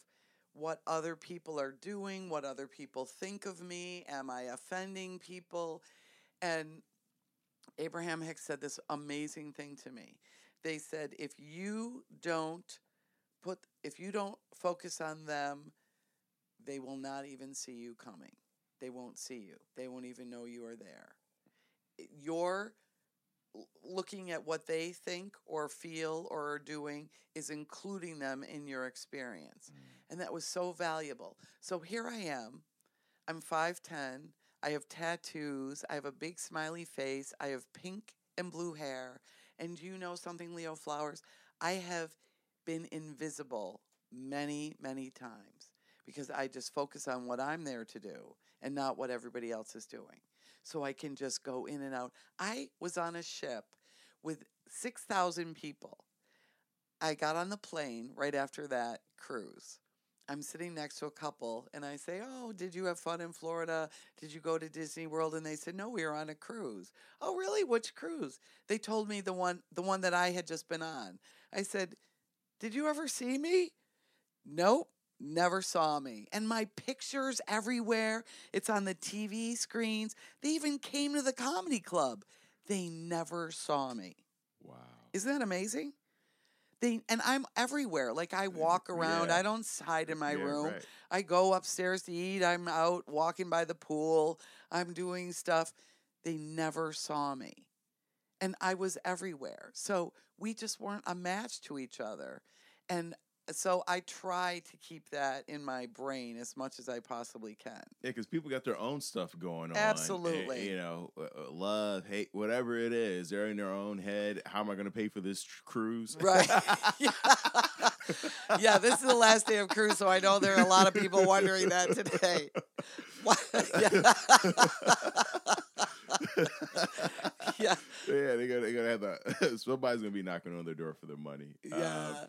what other people are doing, what other people think of me, am I offending people? And Abraham Hicks said this amazing thing to me. They said, if you don't put, if you don't focus on them, they will not even see you coming. They won't see you. They won't even know you are there. You're looking at what they think or feel or are doing is including them in your experience. Mm. And that was so valuable. So here I am. I'm 5'10. I have tattoos. I have a big smiley face. I have pink and blue hair. And you know something, Leo Flowers? I have been invisible many, many times because I just focus on what I'm there to do and not what everybody else is doing. So I can just go in and out. I was on a ship with 6,000 people. I got on the plane right after that cruise. I'm sitting next to a couple and I say, Oh, did you have fun in Florida? Did you go to Disney World? And they said, No, we were on a cruise. Oh, really? Which cruise? They told me the one the one that I had just been on. I said, Did you ever see me? Nope, never saw me. And my pictures everywhere. It's on the TV screens. They even came to the comedy club. They never saw me. Wow. Isn't that amazing? They and I'm everywhere. Like I walk around. Yeah. I don't hide in my yeah, room. Right. I go upstairs to eat. I'm out walking by the pool. I'm doing stuff. They never saw me. And I was everywhere. So we just weren't a match to each other. And so I try to keep that in my brain as much as I possibly can. Yeah, because people got their own stuff going on. Absolutely. And, you know, uh, uh, love, hate, whatever it is, they're in their own head. How am I going to pay for this tr- cruise? Right. yeah. yeah, this is the last day of cruise, so I know there are a lot of people wondering that today. yeah. yeah. Yeah, they're they're gonna have that. Somebody's gonna be knocking on their door for their money. Yeah. Uh,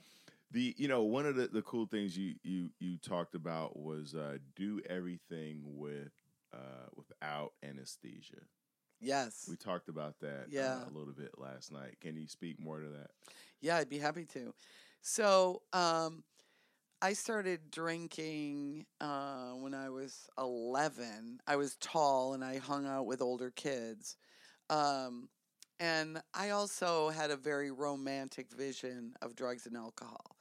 the you know one of the, the cool things you you you talked about was uh, do everything with uh, without anesthesia. Yes, we talked about that uh, yeah. Uh, a little bit last night. Can you speak more to that? Yeah, I'd be happy to. So, um, I started drinking uh, when I was 11. I was tall and I hung out with older kids. Um, and I also had a very romantic vision of drugs and alcohol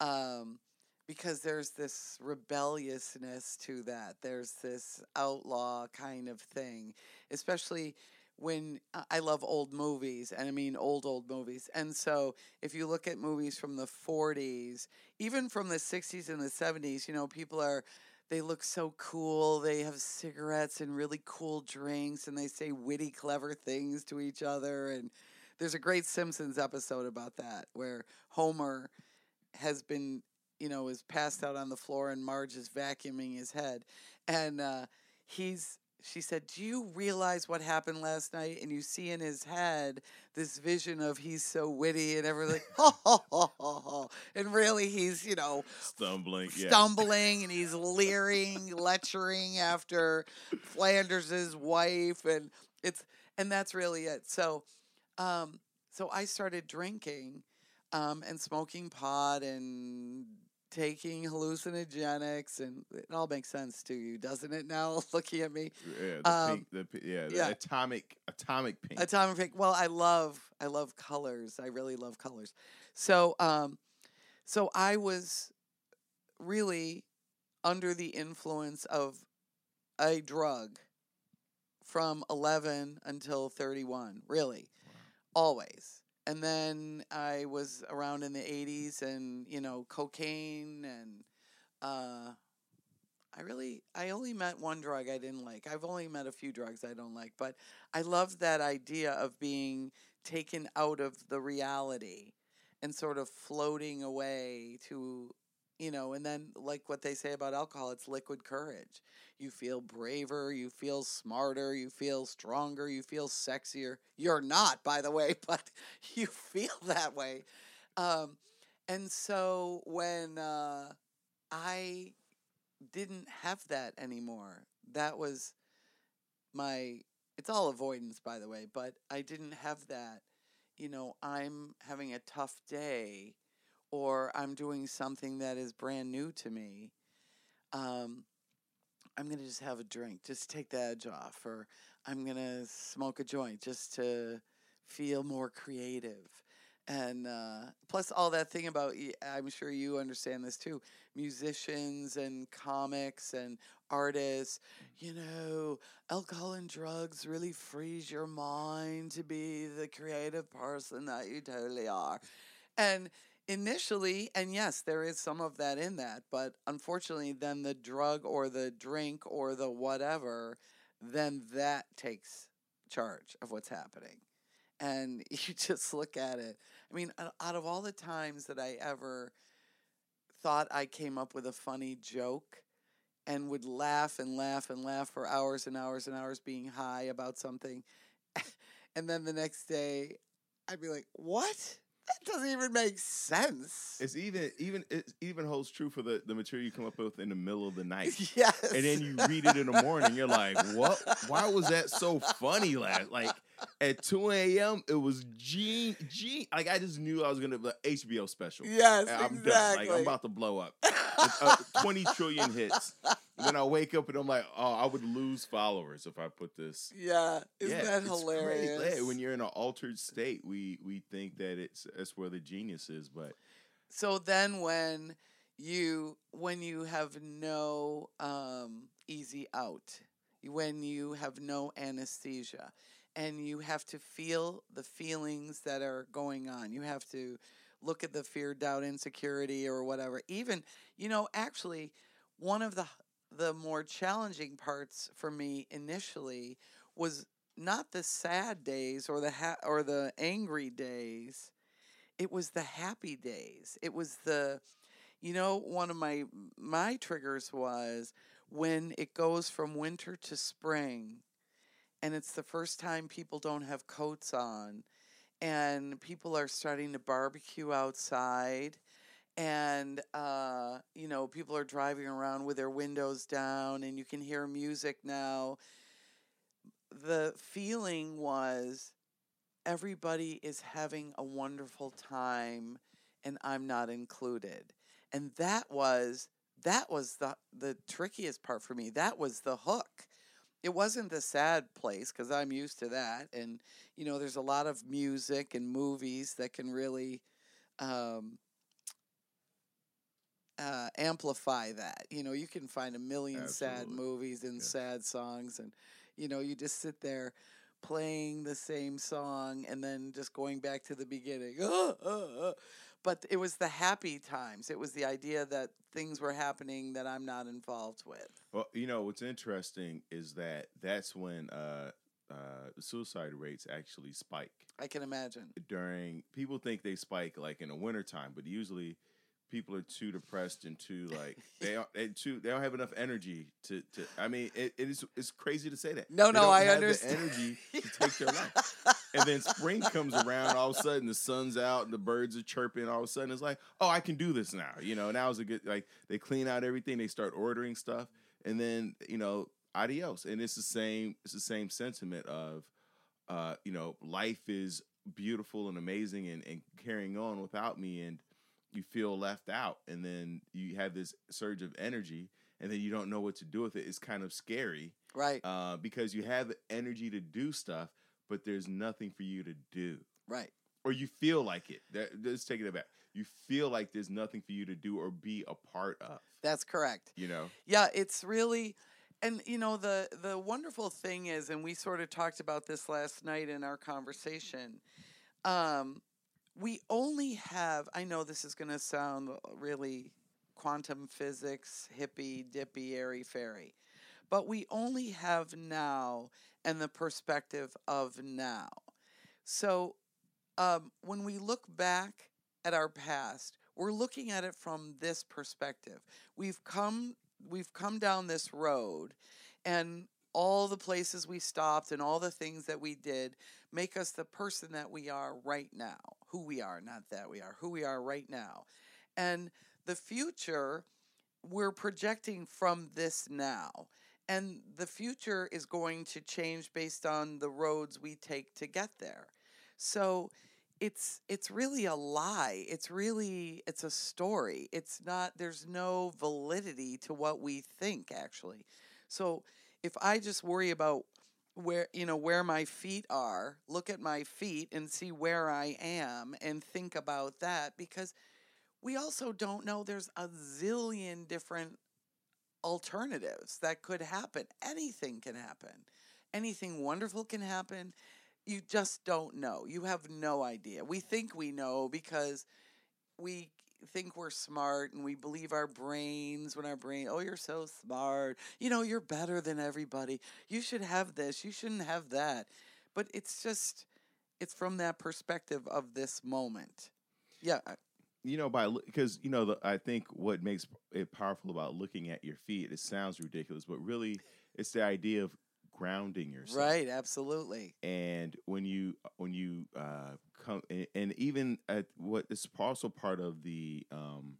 um, because there's this rebelliousness to that. There's this outlaw kind of thing, especially when uh, I love old movies, and I mean old, old movies. And so if you look at movies from the 40s, even from the 60s and the 70s, you know, people are, they look so cool. They have cigarettes and really cool drinks, and they say witty, clever things to each other. And there's a great Simpsons episode about that where Homer has been, you know, is passed out on the floor, and Marge is vacuuming his head. And, uh, he's she said, Do you realize what happened last night? And you see in his head this vision of he's so witty and everything. and really, he's, you know, stumbling, stumbling, yeah. and he's leering, lecturing after Flanders's wife. And it's, and that's really it. So, um, so I started drinking um, and smoking pot and taking hallucinogenics and it all makes sense to you doesn't it now looking at me yeah the um, pink, the, yeah, the yeah. atomic atomic pink atomic pink well i love i love colors i really love colors so um so i was really under the influence of a drug from 11 until 31 really wow. always and then I was around in the 80s and, you know, cocaine and uh, I really, I only met one drug I didn't like. I've only met a few drugs I don't like, but I love that idea of being taken out of the reality and sort of floating away to you know, and then like what they say about alcohol, it's liquid courage. You feel braver, you feel smarter, you feel stronger, you feel sexier. You're not, by the way, but you feel that way. Um, and so when uh, I didn't have that anymore, that was my, it's all avoidance, by the way, but I didn't have that. You know, I'm having a tough day or I'm doing something that is brand new to me, um, I'm going to just have a drink, just take the edge off, or I'm going to smoke a joint just to feel more creative. And uh, plus, all that thing about, I'm sure you understand this too musicians and comics and artists, you know, alcohol and drugs really frees your mind to be the creative person that you totally are. And initially, and yes, there is some of that in that, but unfortunately, then the drug or the drink or the whatever, then that takes charge of what's happening. And you just look at it. I mean, out of all the times that I ever thought I came up with a funny joke and would laugh and laugh and laugh for hours and hours and hours being high about something, and then the next day, I'd be like, what? That doesn't even make sense. It's even even it even holds true for the the material you come up with in the middle of the night. Yes. And then you read it in the morning, you're like, what? Why was that so funny last? Like at 2 a.m. it was G G. Like I just knew I was gonna be HBO special. Yes, I'm exactly. Done. Like I'm about to blow up. uh, 20 trillion hits. And then I wake up and I'm like, oh, I would lose followers if I put this. Yeah, isn't yeah, that hilarious? When you're in an altered state, we we think that it's that's where the genius is, but. So then, when you when you have no um, easy out, when you have no anesthesia, and you have to feel the feelings that are going on, you have to look at the fear, doubt, insecurity, or whatever. Even you know, actually, one of the the more challenging parts for me initially was not the sad days or the ha- or the angry days it was the happy days. It was the you know one of my my triggers was when it goes from winter to spring and it's the first time people don't have coats on and people are starting to barbecue outside and uh, you know people are driving around with their windows down and you can hear music now. The feeling was everybody is having a wonderful time and i'm not included. And that was that was the the trickiest part for me. That was the hook. It wasn't the sad place because i'm used to that and you know there's a lot of music and movies that can really um, uh, amplify that. You know, you can find a million Absolutely. sad movies and yeah. sad songs, and you know, you just sit there. playing the same song and then just going back to the beginning. But it was the happy times. It was the idea that things were happening that I'm not involved with. Well, you know what's interesting is that that's when uh, uh, suicide rates actually spike I can imagine. during. People think they spike like in the wintertime, but usually people are too depressed and too like they don't they too they don't have enough energy to to. I mean, it, it is it's crazy to say that. No, They no, I understand. energy to take their life. And then spring comes around, all of a sudden the sun's out and the birds are chirping. All of a sudden it's like, oh, I can do this now. You know, now is a good like they clean out everything, they start ordering stuff, and then you know, adios. And it's the same. It's the same sentiment of, uh, you know, life is beautiful and amazing and, and carrying on without me, and you feel left out, and then you have this surge of energy, and then you don't know what to do with it. It's kind of scary Right, uh, because you have energy to do stuff, but there's nothing for you to do, right. or you feel like it. That, let's take it back. You feel like there's nothing for you to do or be a part of. That's correct. You know, Yeah, it's really and you know the the wonderful thing is and we sort of talked about this last night in our conversation. Um we only have I know this is going to sound really quantum physics hippy dippy airy fairy. But we only have now and the perspective of now. So um, when we look back at our past, we're looking at it from this perspective. We've come we've come down this road and all the places we stopped and all the things that we did make us the person that we are right now. Who we are, not that we are, who we are right now. And the future we're projecting from this now. And the future is going to change based on the roads we take to get there. So it's it's really a lie. It's really it's a story. It's not there's no validity to what we think actually. So if I just worry about where you know where my feet are, look at my feet and see where I am and think about that because we also don't know there's a zillion different alternatives that could happen. Anything can happen. Anything wonderful can happen. You just don't know. You have no idea. We think we know because we think we're smart and we believe our brains when our brain, oh, you're so smart. You know, you're better than everybody. You should have this. You shouldn't have that. But it's just, it's from that perspective of this moment. Yeah. You know by because you know the, I think what makes it powerful about looking at your feet. It sounds ridiculous, but really it's the idea of grounding yourself. Right. Absolutely. and when you when you uh, come and, and even at what it's also part of the um,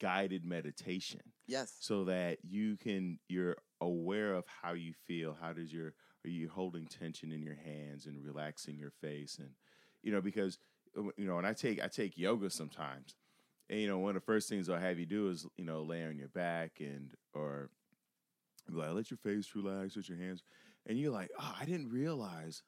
guided meditation Yes. so that you can you're aware of how you feel how does your are you holding tension in your hands and relaxing your face and you know because uh, you know and i take i take yoga sometimes and you know one of the first things i'll have you do is you know lay on your back and or like let your face relax let your hands and you're like oh i didn't realize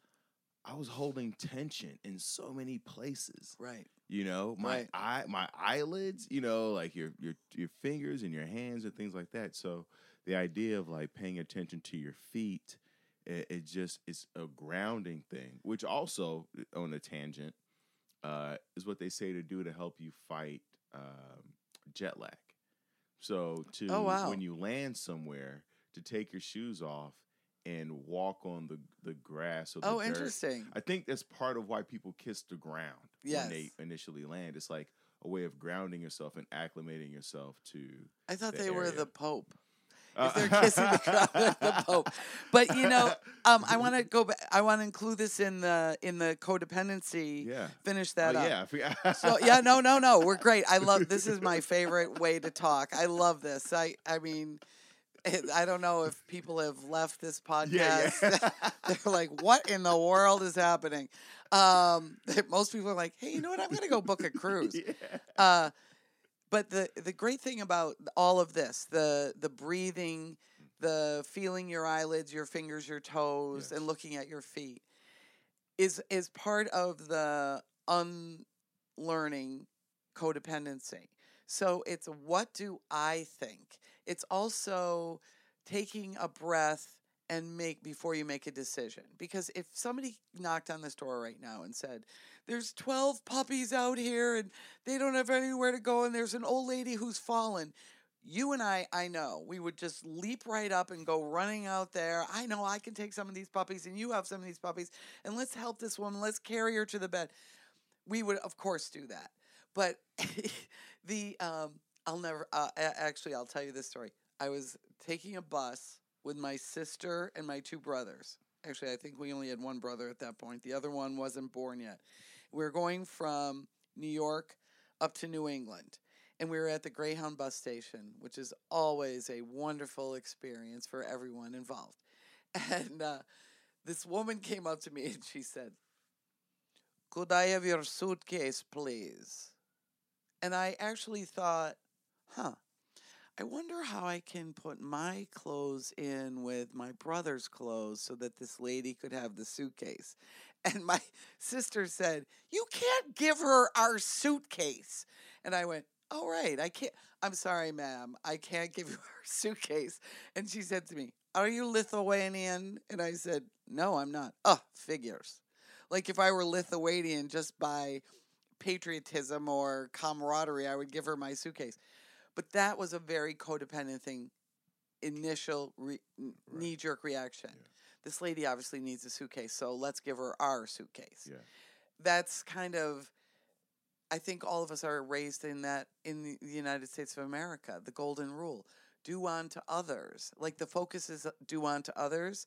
i was holding tension in so many places Right. you know my Right. eye my eyelids you know like your your your fingers and your hands and things like that so the idea of like paying attention to your feet it, it just it's a grounding thing which also on a tangent uh is what they say to do to help you fight um jet lag so to Oh, wow. when you land somewhere to take your shoes off and walk on the the grass or the Oh, dirt. interesting. I think that's part of why people kiss the ground when they initially land. It's like a way of grounding yourself and acclimating yourself to. I thought the they were the Pope. Uh, If they're kissing the ground, they're the Pope. But you know, um, I want to go back. I want to include this in the in the codependency. yeah. Finish Oh, that up. yeah. So yeah, no, no, no. We're great. I love this. Is my favorite way to talk. I love this. I, I mean, I don't know if people have left this podcast. Yeah, yeah. They're like, "What in the world is happening?" Um, most people are like, "Hey, you know what? I'm going to go book a cruise." Yeah. Uh, but the the great thing about all of this, the the breathing, the feeling your eyelids, your fingers, your toes, Yes. and looking at your feet, is is part of the unlearning codependency. So it's what do I think? It's also taking a breath and make before you make a decision. Because if somebody knocked on this door right now and said, "There's 12 puppies out here and they don't have anywhere to go and there's an old lady who's fallen." You and I, I know, we would just leap right up and go running out there. I know I can take some of these puppies and you have some of these puppies and let's help this woman. Let's carry her to the bed. We would of course do that. But the um I'll never uh, actually I'll tell you this story. I was taking a bus with my sister and my two brothers. Actually, I think we only had one brother at that point. The other one wasn't born yet. We were going from New York up to New England. And we were at the Greyhound bus station, which is always a wonderful experience for everyone involved. And uh, this woman came up to me and she said, Could I have your suitcase, please? And I actually thought, huh, I wonder how I can put my clothes in with my brother's clothes so that this lady could have the suitcase. And my sister said, You can't give her our suitcase. And I went, All right, I can't. I'm sorry, ma'am. I can't give you our suitcase. And she said to me, Are you Lithuanian? And I said, No, I'm not. Oh, figures. Like if I were Lithuanian just by patriotism or camaraderie, I would give her my suitcase. But that was a very codependent thing, initial re- Right. knee jerk reaction. Yeah. This lady obviously needs a suitcase, so let's give her our suitcase. Yeah. That's kind of, I think all of us are raised in that in the United States of America, the golden rule do unto others. Like the focus is uh, do unto others,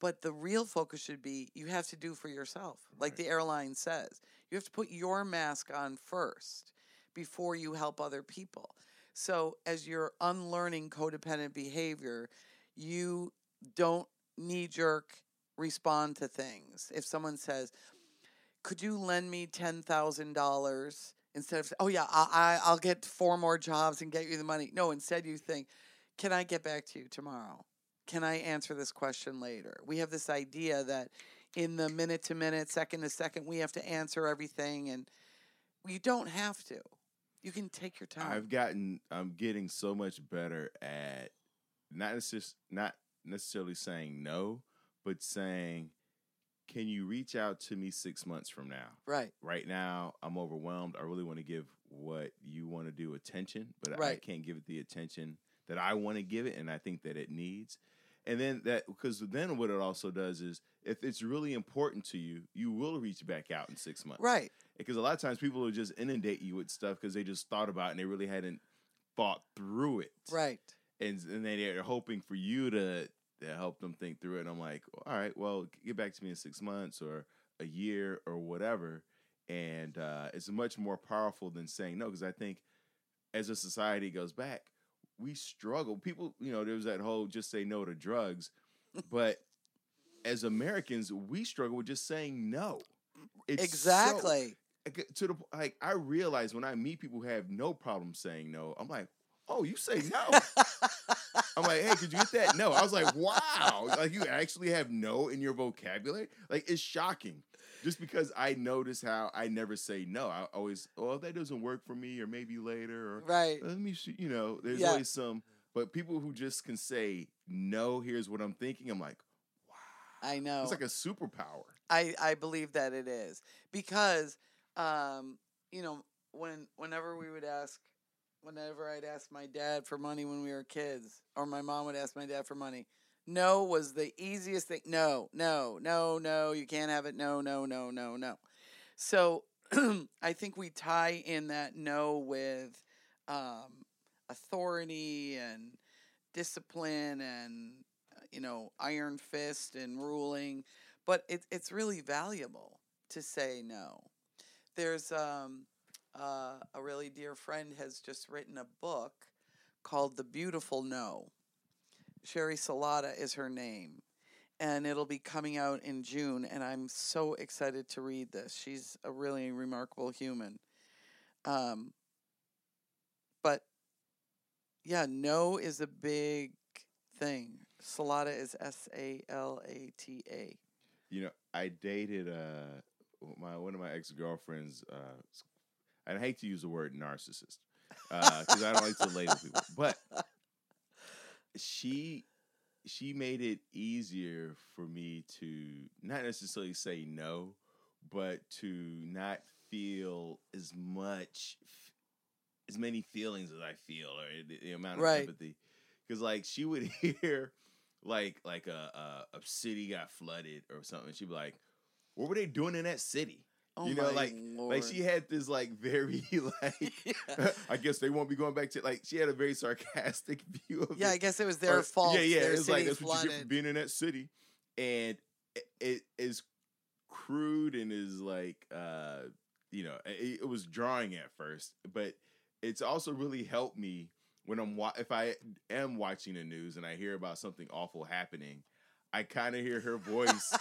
but the real focus should be you have to do for yourself. Like Right. the airline says, you have to put your mask on first before you help other people. So as you're unlearning codependent behavior, you don't knee jerk respond to things. If someone says, "Could you lend me ten thousand dollars?" instead of, "Oh yeah, I, I I'll get four more jobs and get you the money," no. Instead, you think, "Can I get back to you tomorrow? Can I answer this question later?" We have this idea that in the minute to minute, second to second, we have to answer everything, and you don't have to. You can take your time. I've gotten I'm getting so much better at not necess- not necessarily saying no, but saying, Can you reach out to me six months from now? right. Right now, I'm overwhelmed. I really want to give what you want to do attention, but I can't give it the attention that I want to give it and I think that it needs. And then that because then what it also does is if it's really important to you, you will reach back out in six months Right. because a lot of times people will just inundate you with stuff because they just thought about it and they really hadn't thought through it. Right. And, and then they're hoping for you to, to help them think through it. And I'm like, all right, well, get back to me in six months or a year or whatever. And uh, it's much more powerful than saying no because I think as a society goes back, we struggle. People, you know, there was that whole just say no to drugs, but as Americans, we struggle with just saying no. It's exactly. like, to the like I realize when I meet people who have no problem saying no, I'm like, oh, you say no. I'm like, hey, could you get that? No. I was like, wow, like you actually have no in your vocabulary. Like it's shocking, just because I notice how I never say no. I always, oh, that doesn't work for me, or maybe later, or right. let me, see, you know, there's Yeah. always some. But people who just can say no, here's what I'm thinking. I'm like, wow, I know. it's like a superpower. I I believe that it is because um you know when whenever we would ask whenever I'd ask my dad for money when we were kids or my mom would ask my dad for money no was the easiest thing no no no no you can't have it no no no no no so I think we tie in that no with um authority and discipline and uh, you know iron fist and ruling but it, it's really valuable to say no. There's um, uh, a really dear friend has just written a book called The Beautiful No. Sherry Salata is her name, and it'll be coming out in June. And I'm so excited to read this. She's a really remarkable human. Um, but yeah, no is a big thing. Salata is S A L A T A. You know, I dated uh my one of my ex girlfriends. Uh, I hate to use the word narcissist because I don't like to label people, but she she made it easier for me to not necessarily say no, but to not feel as much as many feelings as I feel or the, the amount of Right. empathy. Because like she would hear like like a, a a city got flooded or something, she'd be like, "What were they doing in that city?" Oh you know, my like Lord. like she had this like very like. I guess they won't be going back to like she had a very sarcastic view of it. Yeah, it. I guess it was their Or- fault. Yeah, yeah. It's like that's what you get for being in that city, and it, it is crude and is like uh you know it, it was drawing at first, but it's also really helped me when I'm wa- if I am watching the news and I hear about something awful happening. I kind of hear her voice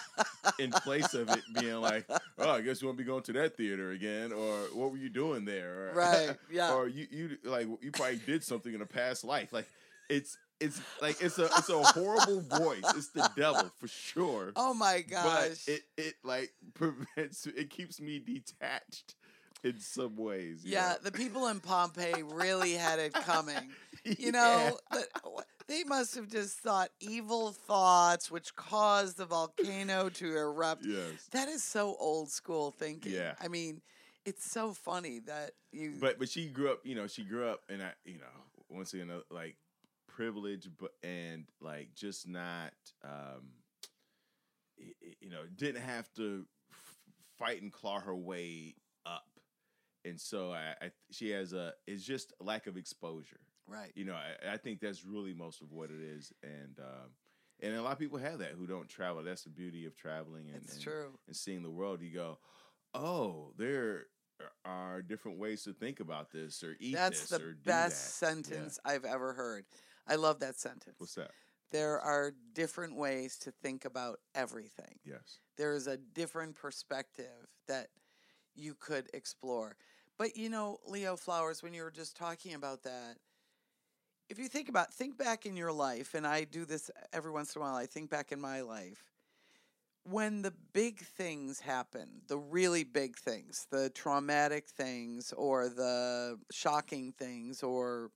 in place of it being like, "Oh, I guess you won't be going to that theater again," or "What were you doing there?" Or, Right, yeah. or you you like you probably did something in a past life. Like it's it's like it's a it's a horrible voice. It's the devil for sure. oh my gosh. but it it like prevents it keeps me detached in some ways. yeah, know? the people in Pompeii really had it coming. You know, the, they must have just thought evil thoughts, which caused the volcano to erupt. Yes. That is so old school thinking. Yeah. I mean, it's so funny that you. But but she grew up, you know, she grew up in a you know, once again uh, like privilege but and like just not um you know, didn't have to fight and claw her way. And so I, I she has a it's just lack of exposure. right. You know, I, I think that's really most of what it is and um and a lot of people have that who don't travel. That's the beauty of traveling and, It's and true. and seeing the world, you go, oh, there are different ways to think about this or eat That's this the best that. Yeah. sentence I've ever heard. I love that sentence. What's that? There are different ways to think about everything. Yes. there is a different perspective that you could explore. But you know, Leo Flowers, when you were just talking about that, if you think about think back in your life, and I do this every once in a while, I think back in my life. When the big things happen, the really big things, the traumatic things or the shocking things or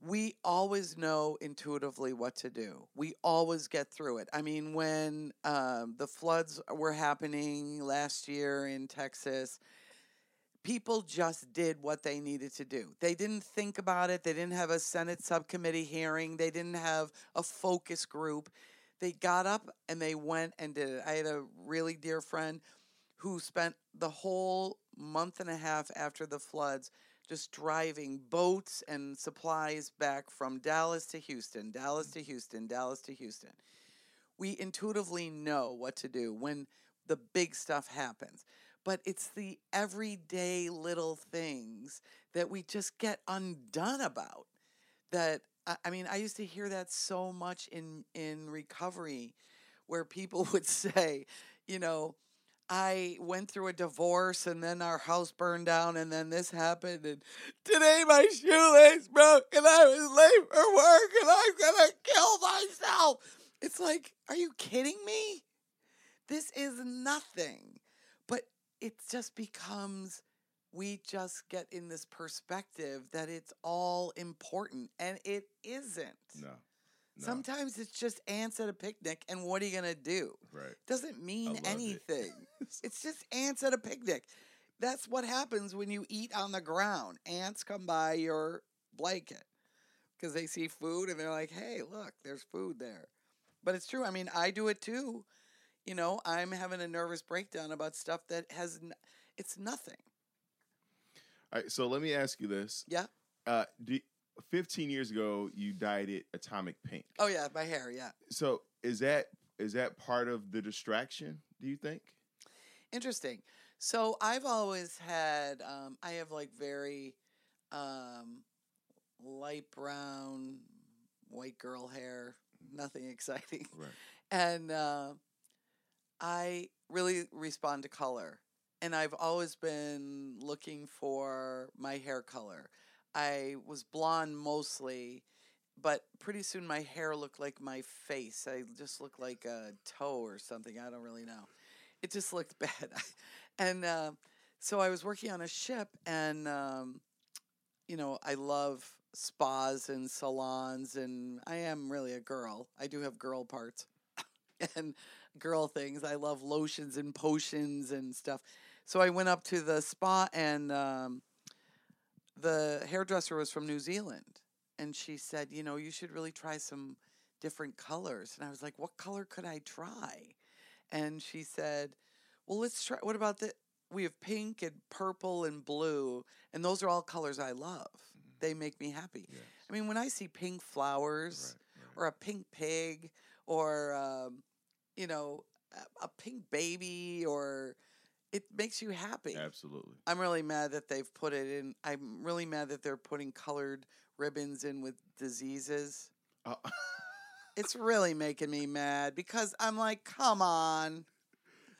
we always know intuitively what to do. We always get through it. I mean, when um, the floods were happening last year in Texas, people just did what they needed to do. They didn't think about it. They didn't have a Senate subcommittee hearing. They didn't have a focus group. They got up and they went and did it. I had a really dear friend who spent the whole month and a half after the floods just driving boats and supplies back from Dallas to Houston, Dallas to Houston, Dallas to Houston. We intuitively know what to do when the big stuff happens. But it's the everyday little things that we just get undone about. That I mean, I used to hear that so much in in recovery, where people would say, you know, I went through a divorce and then our house burned down and then this happened and today my shoelace broke and I was late for work and I'm gonna kill myself. It's like, are you kidding me? This is nothing. It just becomes we just get in this perspective that it's all important and it isn't. No. No. Sometimes it's just ants at a picnic and what are you gonna do? right. doesn't mean love it. anything. it's just ants at a picnic. That's what happens when you eat on the ground. Ants come by your blanket because they see food and they're like, hey, look, there's food there. But it's true. I mean, I do it too. You know, I'm having a nervous breakdown about stuff that has, n- it's nothing. All right. So let me ask you this. Yeah. Uh, do, 15 years ago, you dyed it atomic pink. Oh, yeah, my hair. Yeah. So is that is that part of the distraction? Do you think? Interesting. So I've always had, um, I have like very um, light brown, white girl hair, nothing exciting. Right. And uh, I really respond to color. And I've always been looking for my hair color. I was blonde mostly, but pretty soon my hair looked like my face. I just looked like a toe or something. I don't really know. It just looked bad. and uh, so I was working on a ship, and um, you know, I love spas and salons, and I am really a girl. I do have girl parts and girl things. I love lotions and potions and stuff. So I went up to the spa, and um, the hairdresser was from New Zealand, and she said, "You know, you should really try some different colors." And I was like, "What color could I try?" And she said, "Well, let's try. What about the? We have pink and purple and blue, and those are all colors I love. They make me happy. Yes. I mean, when I see pink flowers Right, right. or a pink pig or um, you know a, pink baby or it makes you happy. Absolutely. I'm really mad that they've put it in. I'm really mad that they're putting colored ribbons in with diseases. Oh, It's really making me mad because I'm like, come on.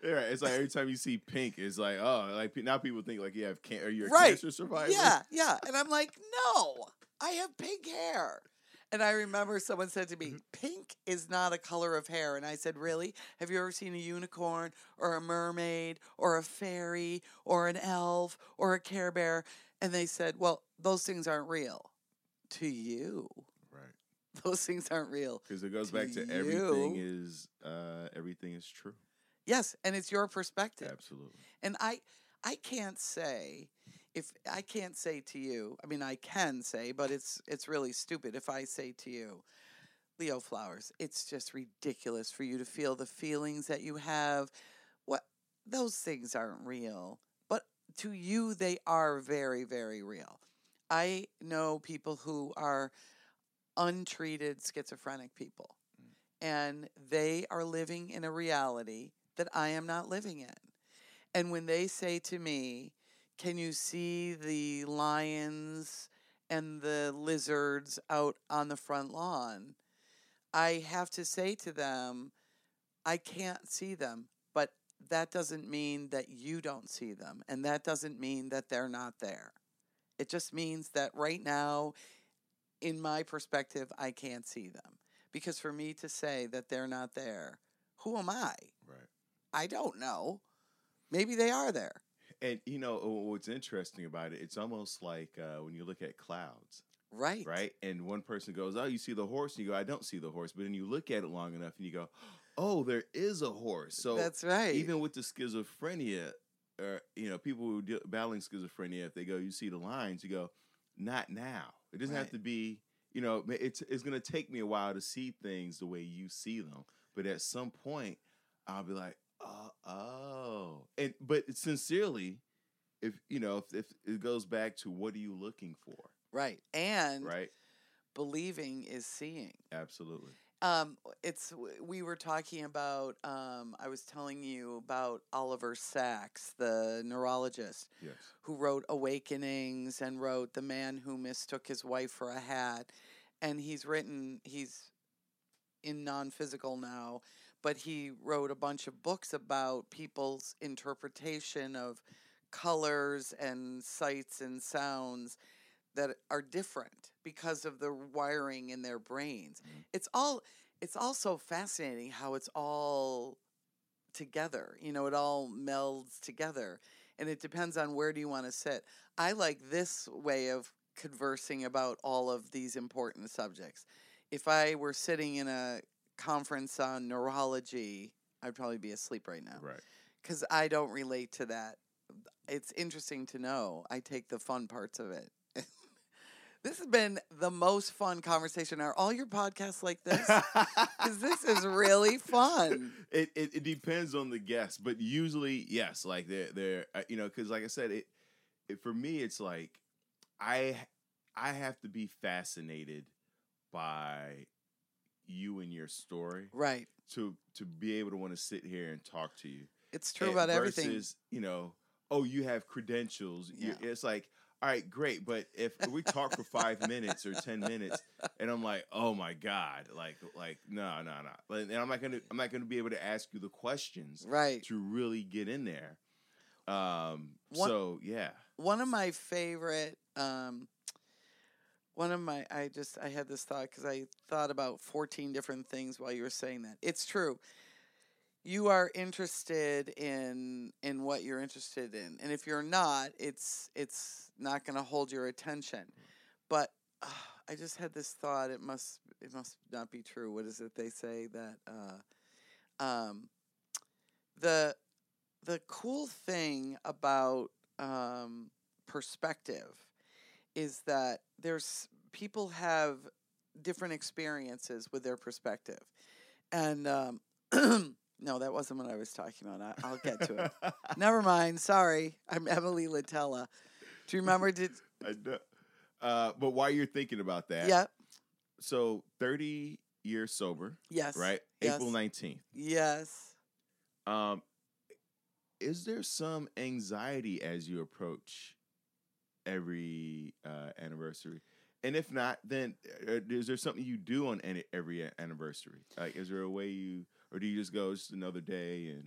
yeah, it's like every time you see pink, it's like, oh, like now people think like you have can- are you a Right. cancer survivor? Yeah, yeah. And I'm like, no, I have pink hair. And I remember someone said to me, pink is not a color of hair. And I said, really? Have you ever seen a unicorn or a mermaid or a fairy or an elf or a care bear? And they said, well, those things aren't real to you. Right. Those things aren't real. Because it goes To back to everything is uh everything is true. Yes, and it's your perspective. Absolutely. And I I can't say if I can't say to you, I mean I can say, but it's it's really stupid if I say to you, Leo Flowers, it's just ridiculous for you to feel the feelings that you have. What those things aren't real. But to you they are very, very real. I know people who are untreated schizophrenic people. Mm. And they are living in a reality that I am not living in. And when they say to me, Can you see the lions and the lizards out on the front lawn? I have to say to them, I can't see them, but that doesn't mean that you don't see them. And that doesn't mean that they're not there. It just means that right now, in my perspective, I can't see them. Because for me to say that they're not there, who am I? Right. I don't know. Maybe they are there. And you know what's interesting about it? It's almost like uh, when you look at clouds, Right. right? And one person goes, "Oh, you see the horse?" And you go, "I don't see the horse." But then you look at it long enough, and you go, "Oh, there is a horse." So That's right. even with the schizophrenia, or you know, people who deal battling schizophrenia, if they go, you see the lines, you go, "Not now." It doesn't have to be. You know, it's it's gonna take me a while to see things the way you see them, but at some point, I'll be like, "Oh, oh," and but sincerely, if you know, if, if it goes back to what are you looking for, right. And right? believing is seeing. Absolutely. Um, it's we were talking about. Um, I was telling you about Oliver Sacks, the neurologist Yes. who wrote Awakenings and wrote The Man Who Mistook His Wife for a Hat, and he's written. He's in non-physical now, but he wrote a bunch of books about people's interpretation of colors and sights and sounds that are different because of the wiring in their brains. Mhm. It's all it's also fascinating how it's all together. You know, it all melds together. And it depends on where do you want to sit. I like this way of conversing about all of these important subjects. If I were sitting in a conference on neurology, I'd probably be asleep right now Right. because I don't relate to that. It's interesting to know. I take the fun parts of it. this has been the most fun conversation. Are all your podcasts like this? Because this is really fun. It, it it depends on the guest, but usually yes, like they're they're uh, you know because like I said it, it for me it's like I I have to be fascinated by you and your story Right. to to be able to want to sit here and talk to you. It's true And about everything. Versus, you know, oh, you have credentials. Yeah. It's like, all right, great. But if we talk for five minutes or ten minutes, and I'm like, oh my god, like, like, no, no, no, and I'm not gonna, I'm not gonna be able to ask you the questions Right. to really get in there. Um. One- so yeah. One of my favorite, um, one of my, I just, I had this thought because I thought about 14 different things while you were saying that. It's true. You are interested in in what you're interested in, and if you're not, it's it's not going to hold your attention. But uh, I just had this thought. It must it must not be true. What is it they say that uh, um, the the cool thing about um, perspective is that there's people have different experiences with their perspective, and um, no, that wasn't what I was talking about. I, I'll get to it. Never mind. Sorry, I'm Emily Litella. Do you remember? Did I. Uh, but while you're thinking about that, yeah? So 30 years sober, Yes. right? Yes. April 19th. Yes. Um, is there some anxiety as you approach every uh, anniversary? And if not, then uh, is there something you do on any, every anniversary? Like, is there a way you, or do you just go just another day and?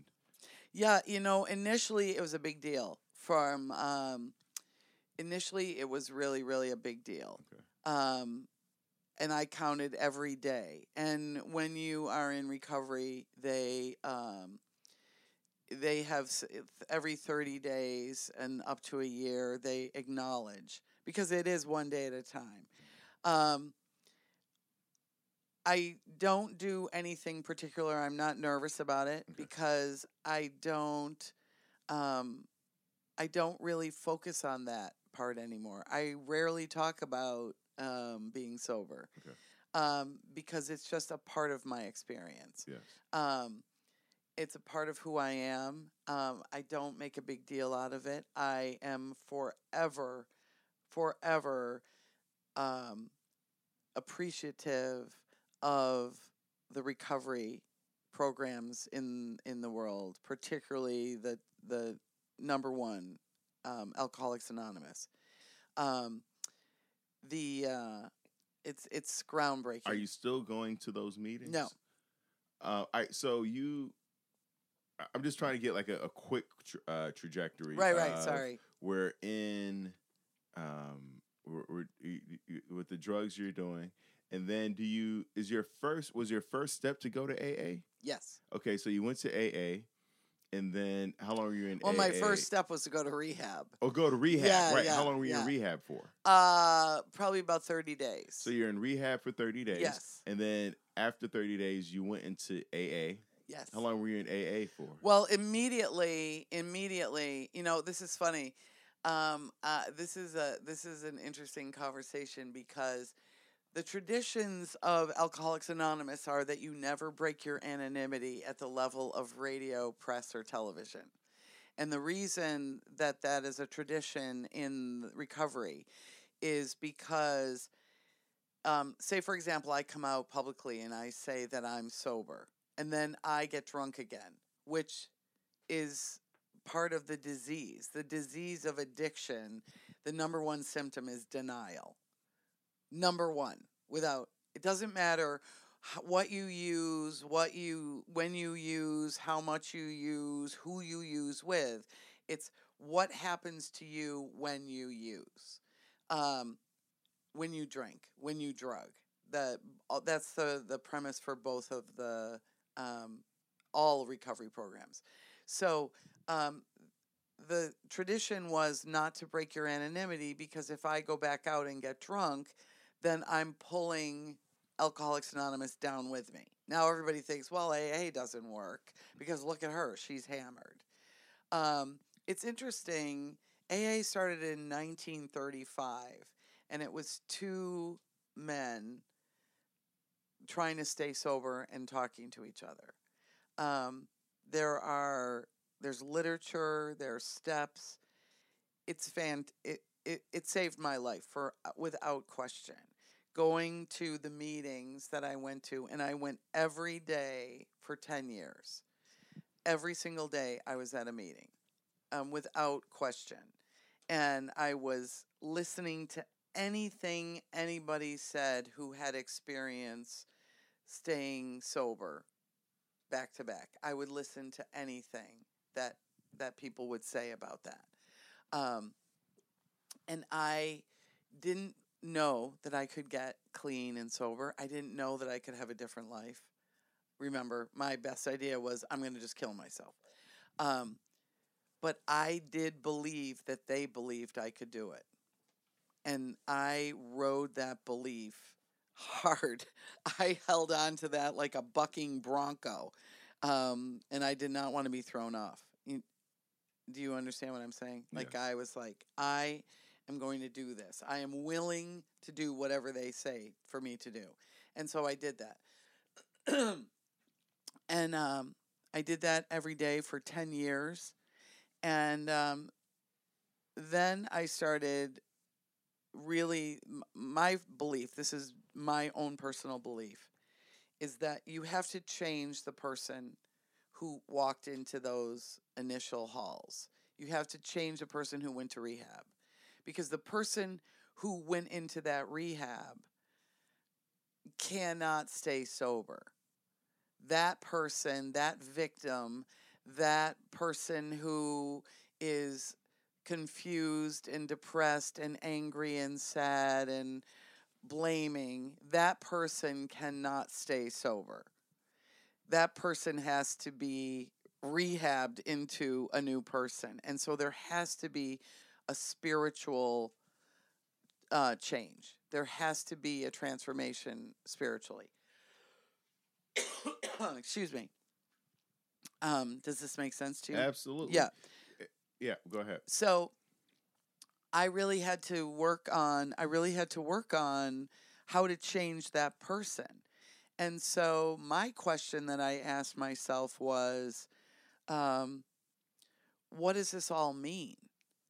Yeah, you know, initially it was a big deal. From um, initially, it was really, really a big deal. Okay. Um, and I counted every day. And when you are in recovery, they um, they have every thirty days and up to a year they acknowledge because it is one day at a time. Um, I don't do anything particular. I'm not nervous about it because I don't um I don't really focus on that part anymore. I rarely talk about um being sober. Okay. Um because it's just a part of my experience. Yes. It's a part of who I am. Um I don't make a big deal out of it. I am forever forever um appreciative of the recovery programs in in the world, particularly the the number one, um, Alcoholics Anonymous. Um, the uh, it's it's groundbreaking. Are you still going to those meetings? No. Uh, I so you. I'm just trying to get like a, a quick tr- uh, trajectory. right? Right. Sorry. We're in, um, we're, we're, you, you, with the drugs you're doing, and then do you is your first was your first step to go to AA? Yes. Okay, so you went to AA, and then how long were you in? Well, AA? my first step was to go to rehab. Oh, go to rehab. Yeah, right. yeah, how long were you yeah. in rehab for? Uh, probably about thirty days. So you're in rehab for 30 days. Yes. And then after 30 days, you went into AA. Yes. How long were you in AA for? Well, immediately, immediately, you know, this is funny. Um, uh, this is a this is an interesting conversation because the traditions of Alcoholics Anonymous are that you never break your anonymity at the level of radio, press, or television. And the reason that that is a tradition in recovery is because, um, say, for example, I come out publicly and I say that I'm sober, and then I get drunk again, which is part of the disease. The disease of addiction, the number one symptom is denial. Number one, without it doesn't matter what you use, what you when you use, how much you use, who you use with. It's what happens to you when you use, um, when you drink, when you drug. Uh, that's the the premise for both of the um, all recovery programs. So um, the tradition was not to break your anonymity because if I go back out and get drunk, then I'm pulling Alcoholics Anonymous down with me. Now everybody thinks, well, AA doesn't work because look at her, she's hammered. Um, it's interesting. AA started in 1935, and it was two men trying to stay sober and talking to each other. Um, there are there's literature, there's steps. It's fan it, it it saved my life for uh, without question. Going to the meetings that I went to, and I went every day for ten years. Every single day, I was at a meeting, um, without question, and I was listening to anything anybody said who had experience staying sober back to back. I would listen to anything that that people would say about that. Um, and I didn't know that I could get clean and sober. I didn't know that I could have a different life. Remember, my best idea was I'm going to just kill myself. Um, but I did believe that they believed I could do it. And I rode that belief hard. I held on to that like a bucking bronco. Um, and I did not want to be thrown off. You, do you understand what I'm saying? Like, Yes. I was like, I am going to do this. I am willing to do whatever they say for me to do. And so I did that. and um, I did that every day for 10 years. And um, then I started really, my belief, this is my own personal belief, is that you have to change the person who walked into those initial halls. You have to change the person who went to rehab. Because the person who went into that rehab cannot stay sober. That person, that victim, that person who is confused and depressed and angry and sad and blaming, that person cannot stay sober. That person has to be rehabbed into a new person. And so there has to be a spiritual uh, change. There has to be a transformation spiritually. Excuse me. Um, does this make sense to you? Absolutely. Yeah. Yeah. Go ahead. So I really had to work on I really had to work on how to change that person. And so my question that I asked myself was um, what does this all mean?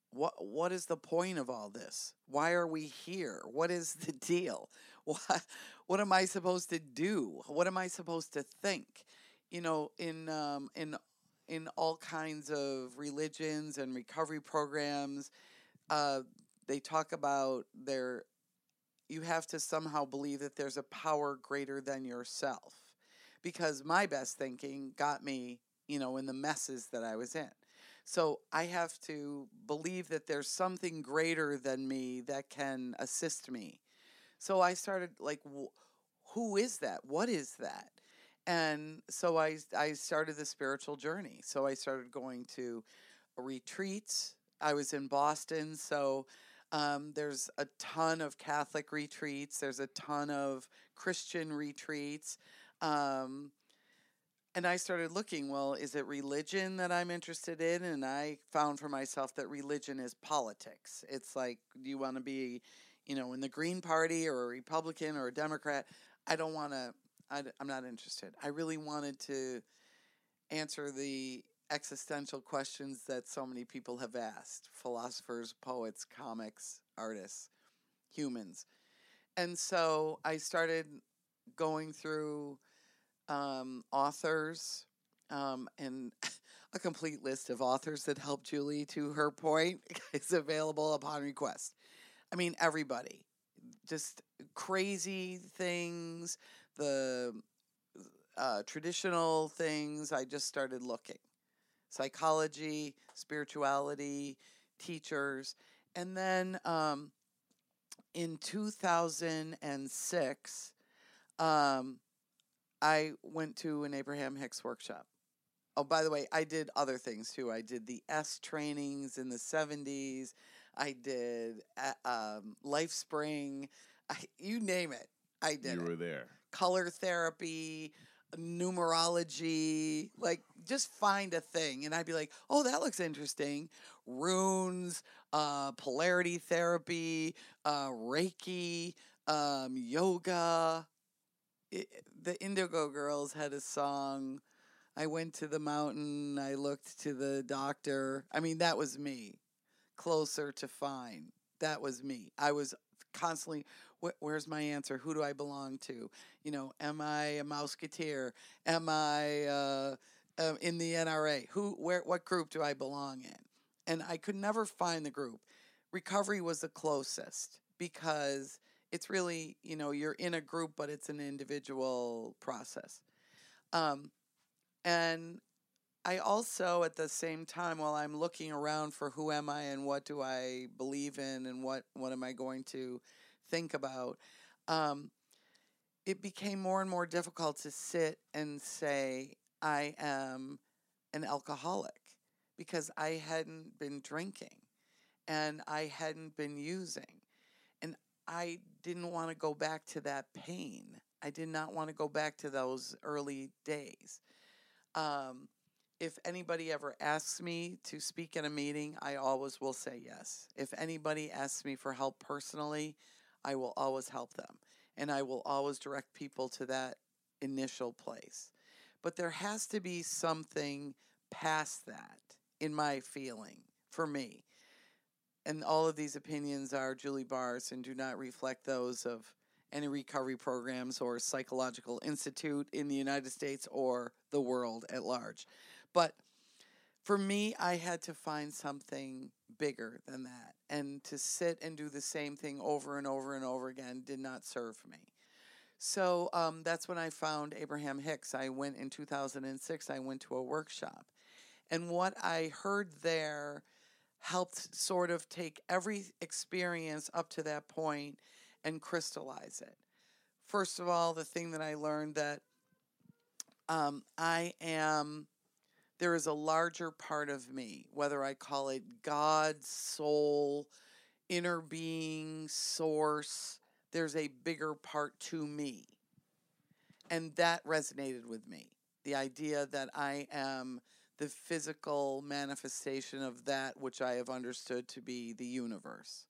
What what is the point of all this? Why are we here? What is the deal? What what am I supposed to do? What am I supposed to think? You know, in um, in in all kinds of religions and recovery programs, uh, they talk about their. You have to somehow believe that there's a power greater than yourself, because my best thinking got me, you know, in the messes that I was in. So I have to believe that there's something greater than me that can assist me. So I started like, wh- who is that? What is that? And so I I started the spiritual journey. So I started going to retreats. I was in Boston, so um, there's a ton of Catholic retreats. There's a ton of Christian retreats. Um, and I started looking, well, is it religion that I'm interested in? And I found for myself that religion is politics. It's like, do you want to be, you know, in the Green Party or a Republican or a Democrat? I don't want to, I'm not interested. I really wanted to answer the existential questions that so many people have asked philosophers, poets, comics, artists, humans. And so I started going through um, authors um, and a complete list of authors that helped Julie to her point is available upon request. I mean, everybody, just crazy things, the uh, traditional things. I just started looking psychology, spirituality, teachers. And then um, in 2006, um, I went to an Abraham Hicks workshop. Oh, by the way, I did other things too. I did the est trainings in the 70s. I did uh, um, Lifespring. I, you name it, I did You it. were there. Color therapy, numerology, like just find a thing. And I'd be like, oh, that looks interesting. Runes, uh, polarity therapy, uh, Reiki, um, yoga. It, the Indigo Girls had a song. I went to the mountain. I looked to the doctor. I mean, that was me. Closer to fine. That was me. I was constantly, wh- where's my answer? Who do I belong to? You know, am I a Mouseketeer? Am I uh, uh, in the NRA? Who, where, what group do I belong in? And I could never find the group. Recovery was the closest because it's really, you know, you're in a group, but it's an individual process. Um, and I also, at the same time, while I'm looking around for who am I and what do I believe in and what, what am I going to think about, um, it became more and more difficult to sit and say, I am an alcoholic because I hadn't been drinking and I hadn't been using. And I didn't want to go back to that pain. I did not want to go back to those early days. Um, if anybody ever asks me to speak at a meeting, I always will say yes. If anybody asks me for help personally, I will always help them. And I will always direct people to that initial place. But there has to be something past that, in my feeling, for me. And all of these opinions are Julie Barr's and do not reflect those of any recovery programs or psychological institute in the United States or the world at large. But for me, I had to find something bigger than that. And to sit and do the same thing over and over and over again did not serve me. So um, that's when I found Abraham Hicks. I went in 2006, I went to a workshop. And what I heard there helped sort of take every experience up to that point and crystallize it. First of all, the thing that I learned that um, I am, there is a larger part of me, whether I call it God, soul, inner being, source, there's a bigger part to me. And that resonated with me. The idea that I am the physical manifestation of that which I have understood to be the universe.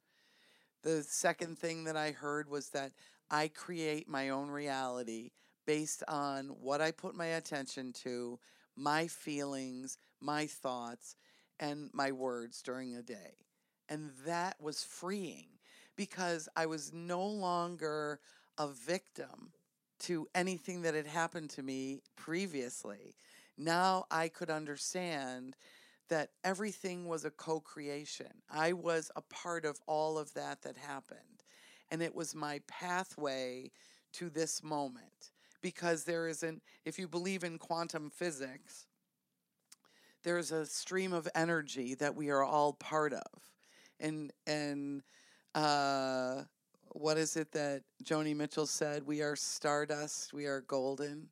The second thing that I heard was that I create my own reality based on what I put my attention to, my feelings, my thoughts, and my words during a day. And that was freeing because I was no longer a victim to anything that had happened to me previously. Now I could understand that everything was a co creation. I was a part of all of that that happened. And it was my pathway to this moment. Because there isn't, if you believe in quantum physics, there's a stream of energy that we are all part of. And, and, uh, what is it that Joni Mitchell said? We are stardust, we are golden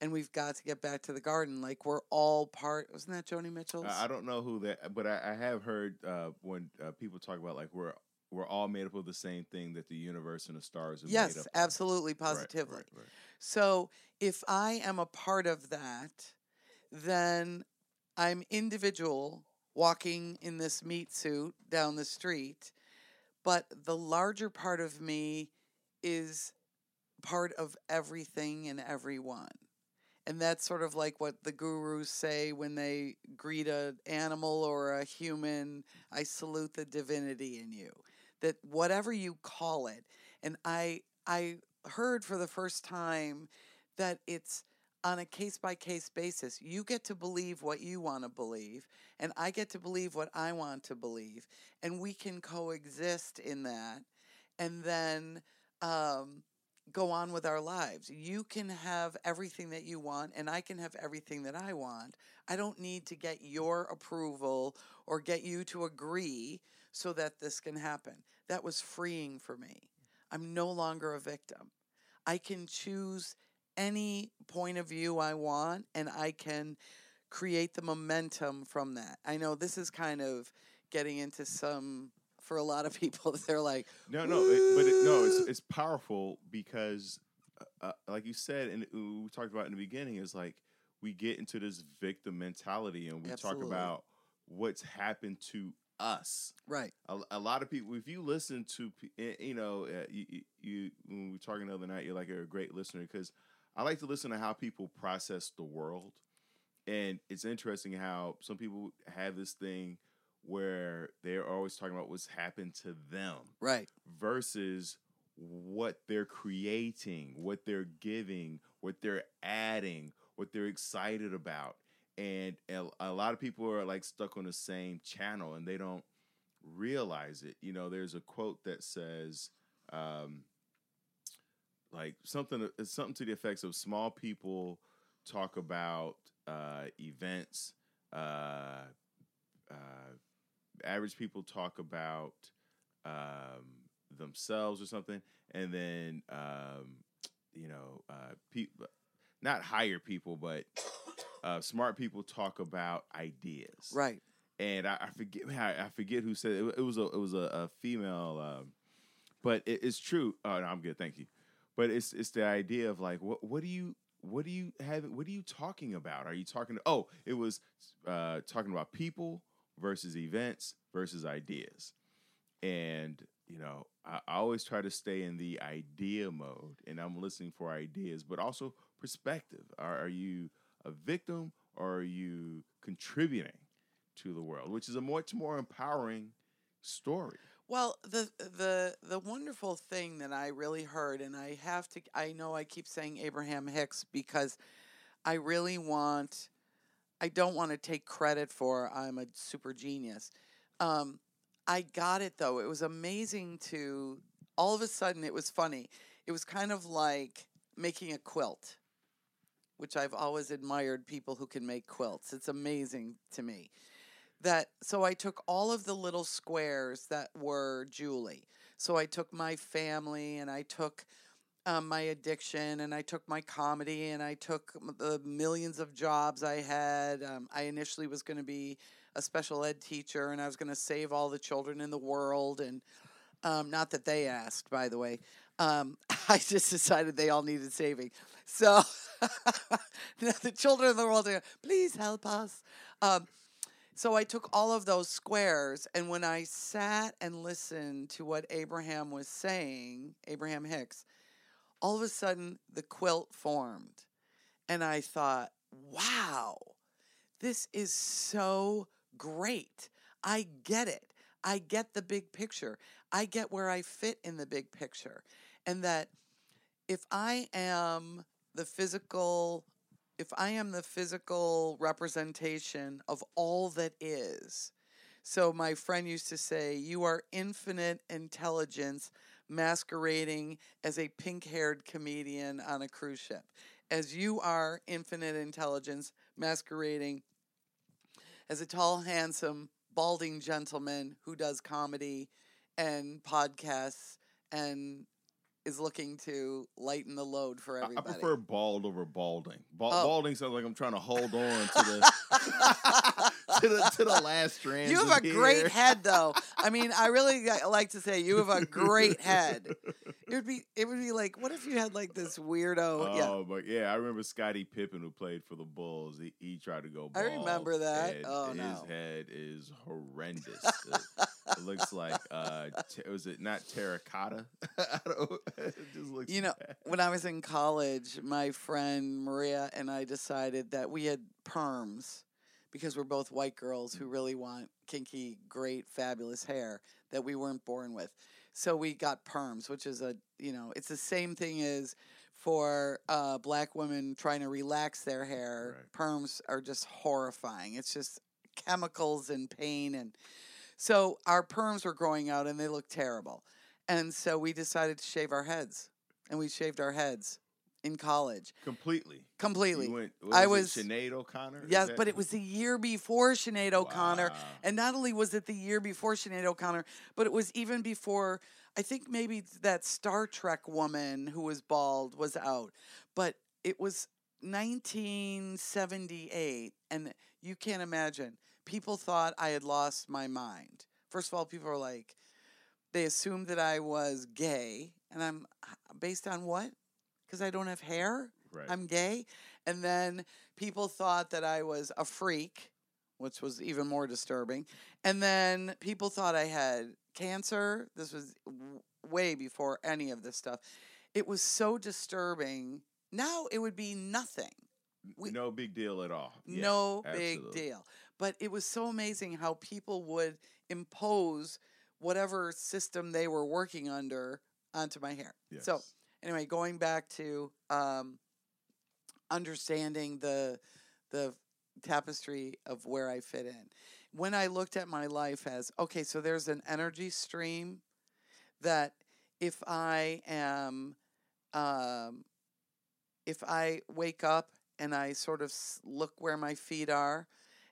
and we've got to get back to the garden. Like we're all part. Wasn't that Joni Mitchell's? I don't know who that, but I, I have heard uh, when uh, people talk about like we're we're all made up of the same thing that the universe and the stars are yes, made up. Yes, absolutely, positively. Right, right, right. So if I am a part of that, then I'm individual walking in this meat suit down the street, but the larger part of me is part of everything and everyone and that's sort of like what the gurus say when they greet an animal or a human i salute the divinity in you that whatever you call it and i i heard for the first time that it's on a case by case basis you get to believe what you want to believe and i get to believe what i want to believe and we can coexist in that and then um, go on with our lives. You can have everything that you want, and I can have everything that I want. I don't need to get your approval or get you to agree so that this can happen. That was freeing for me. I'm no longer a victim. I can choose any point of view I want, and I can create the momentum from that. I know this is kind of getting into some for a lot of people. They're like, no, no, it, but it, no, it's it's powerful because, uh, uh, like you said, and we talked about in the beginning, is like we get into this victim mentality and we Absolutely. talk about what's happened to us. right, A, a lot of people, if you listen to, eh, you know, uh, you, you, you when we were talking the other night, you're like you're a great listener because I like to listen to how people process the world, and it's interesting how some people have this thing where they're always talking about what's happened to them right, versus what they're creating, what they're giving, what they're adding, what they're excited about. And a, lot of people are like stuck on the same channel and they don't realize it. You know, there's a quote that says, um, like something, something to the effects of small people talk about uh, events, uh, uh, average people talk about um, themselves or something, and then um, you know, uh, people, not higher people, but uh, smart people talk about ideas, right, And I, I forget, I, I forget who said it. It was a, it was a, a female um, but it, it's true. Oh, no, I'm good, thank you. But it's it's the idea of like, what what do you what do you have? What are you talking about? Are you talking? To, oh, it was uh, talking about people versus events versus ideas, and you know, I, I always try to stay in the idea mode, and I'm listening for ideas, but also perspective. Are, are you a victim or are you contributing to the world, which is a much more empowering story. Well, the the the wonderful thing that I really heard, and I have to, I know I keep saying Abraham Hicks because I really want, I don't want to take credit for I'm a super genius. Um, I got it though. It was amazing to all of a sudden. It was funny. It was kind of like making a quilt, which I've always admired people who can make quilts. It's amazing to me that so I took all of the little squares that were Julie. So I took my family and I took um, my addiction and I took my comedy and I took the millions of jobs I had. Um, I initially was going to be a special ed teacher and I was going to save all the children in the world and um, not that they asked, by the way. I just decided they all needed saving. So the children of the world, please help us. Um, so I took all of those squares, and when I sat and listened to what Abraham was saying, Abraham Hicks, all of a sudden the quilt formed. And I thought, wow, this is so great. I get it. I get the big picture. I get where I fit in the big picture. And that if I am the physical if I am the physical representation of all that is, so my friend used to say, You are infinite intelligence masquerading as a pink haired comedian on a cruise ship. As you are infinite intelligence masquerading as a tall, handsome, balding gentleman who does comedy and podcasts and is looking to lighten the load for everybody. I prefer bald over balding. Ba- oh. Balding sounds like I'm trying to hold on to the to the to the last strand. You have a here. great head, though. I mean, I really like to say you have a great head. It would be it would be like, what if you had like this weirdo? Oh, yeah. but yeah, I remember Scottie Pippen who played for the Bulls. He, he tried to go. Bald, I remember that. Oh his no, his head is horrendous. It looks like uh, t- was it not terracotta? it just looks. You know, bad. when I was in college, my friend Maria and I decided that we had perms because we're both white girls who really want kinky, great, fabulous hair that we weren't born with. So we got perms, which is a you know, it's the same thing as for uh, black women trying to relax their hair. Right. Perms are just horrifying. It's just chemicals and pain and so our perms were growing out and they looked terrible. And so we decided to shave our heads. And we shaved our heads in college. Completely. Completely. Went, I was Sinead O'Connor. Yes, but it was the year before Sinead O'Connor. Wow. And not only was it the year before Sinead O'Connor, but it was even before I think maybe that Star Trek woman who was bald was out. But it was 1978 and you can't imagine people thought I had lost my mind. First of all, people were like, they assumed that I was gay, and I'm based on what? Because I don't have hair. Right. I'm gay, and then people thought that I was a freak, which was even more disturbing. And then people thought I had cancer. This was w- way before any of this stuff. It was so disturbing. Now it would be nothing. We, no big deal at all. No yeah, big deal. But it was so amazing how people would impose whatever system they were working under onto my hair. Yes. So anyway, going back to um, understanding the the tapestry of where I fit in. When I looked at my life as okay, so there's an energy stream that if I am um, if I wake up and I sort of look where my feet are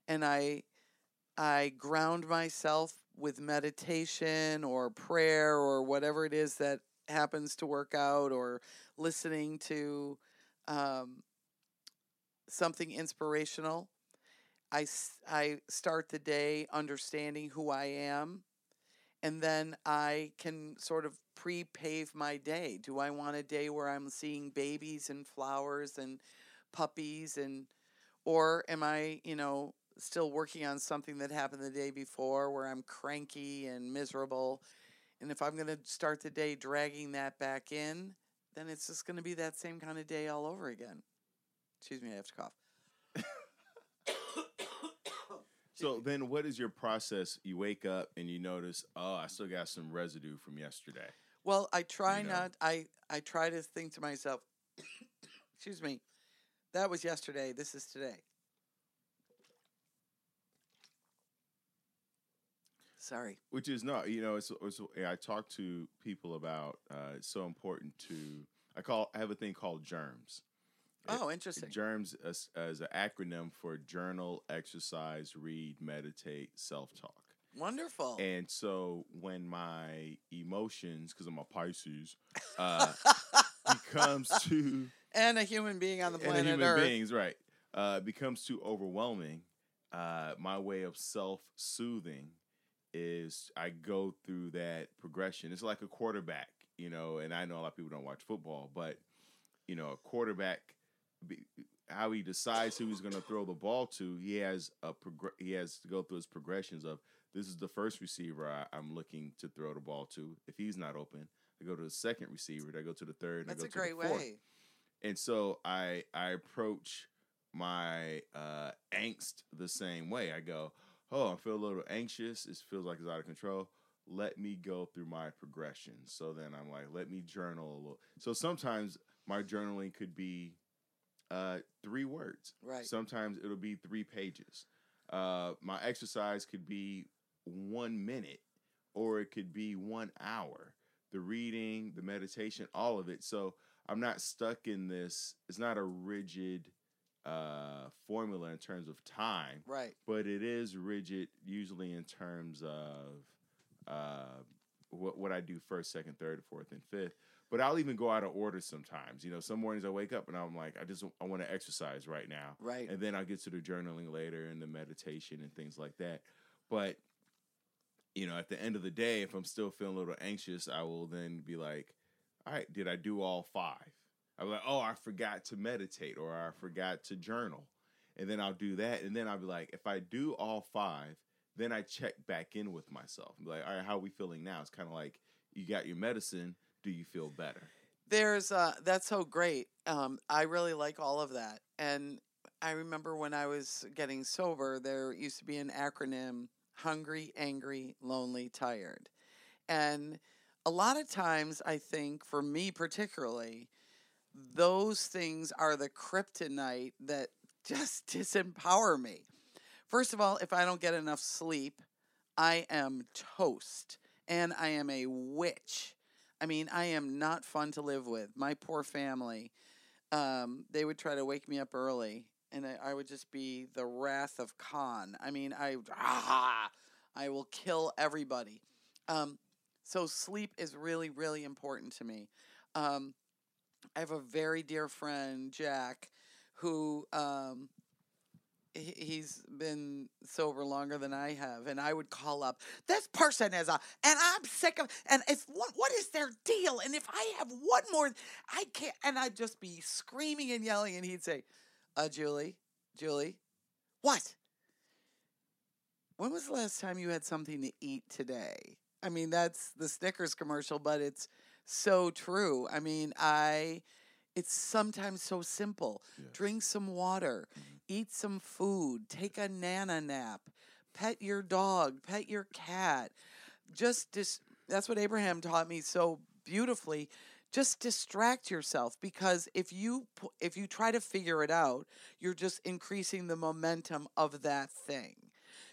and I I ground myself with meditation or prayer or whatever it is that happens to work out or listening to um, something inspirational. I, I start the day understanding who I am and then I can sort of pre pave my day. Do I want a day where I'm seeing babies and flowers and puppies and or am I, you know, still working on something that happened the day before where I'm cranky and miserable? And if I'm going to start the day dragging that back in, then it's just going to be that same kind of day all over again. Excuse me, I have to cough. So then, what is your process? You wake up and you notice, oh, I still got some residue from yesterday. Well, I try You know? not. I I try to think to myself. excuse me, that was yesterday. This is today. Sorry. Which is not, you know, it's, it's I talk to people about. Uh, it's so important to. I call. I have a thing called germs. Oh, interesting. Germs as, as an acronym for journal, exercise, read, meditate, self talk. Wonderful. And so when my emotions, because I'm a Pisces, uh, becomes too and a human being on the and planet human Earth. beings, right, uh, becomes too overwhelming. Uh, my way of self soothing is I go through that progression. It's like a quarterback, you know, and I know a lot of people don't watch football, but you know, a quarterback, how he decides who he's going to throw the ball to, he has a progr- he has to go through his progressions of this is the first receiver I, I'm looking to throw the ball to. If he's not open, I go to the second receiver. I go to the third. and I That's go a to great the fourth way. and so I I approach my uh, angst the same way. I go, oh, I feel a little anxious. It feels like it's out of control. Let me go through my progression. So then I'm like, let me journal a little. So sometimes my journaling could be uh, three words. Right. Sometimes it'll be three pages. Uh, my exercise could be one minute, or it could be one hour. The reading, the meditation, all of it. So I'm not stuck in this. It's not a rigid uh, formula in terms of time, Right. but it is rigid usually in terms of uh, what what I do first, second, third, fourth, and fifth. But I'll even go out of order sometimes. You know, some mornings I wake up and I'm like, I just I want to exercise right now, Right. and then I'll get to the journaling later and the meditation and things like that. But you know, at the end of the day, if I'm still feeling a little anxious, I will then be like, all right, did I do all five? I'm like, oh, I forgot to meditate or I forgot to journal. And then I'll do that. And then I'll be like, if I do all five, then I check back in with myself. I'm like, all right, how are we feeling now? It's kind of like you got your medicine. Do you feel better? There's uh that's so great. Um I really like all of that. And I remember when I was getting sober, there used to be an acronym hungry, angry, lonely, tired. And a lot of times I think for me particularly, those things are the kryptonite that just disempower me. First of all, if I don't get enough sleep, I am toast and I am a witch. I mean, I am not fun to live with. My poor family, um, they would try to wake me up early, and I, I would just be the wrath of Khan. I mean, I ah, I will kill everybody. Um, so sleep is really, really important to me. Um, I have a very dear friend, Jack, who um, he- he's been sober longer than I have, and I would call up this person is a, and I'm sick of, and it's what what is their deal? And if I have one more, I can't, and I'd just be screaming and yelling, and he'd say, "Uh, Julie, Julie, what? When was the last time you had something to eat today?" I mean, that's the Snickers commercial, but it's so true. I mean, I. It's sometimes so simple. Yes. Drink some water, mm-hmm. eat some food, take a nana nap, pet your dog, pet your cat. Just dis- that's what Abraham taught me so beautifully. Just distract yourself because if you if you try to figure it out, you're just increasing the momentum of that thing.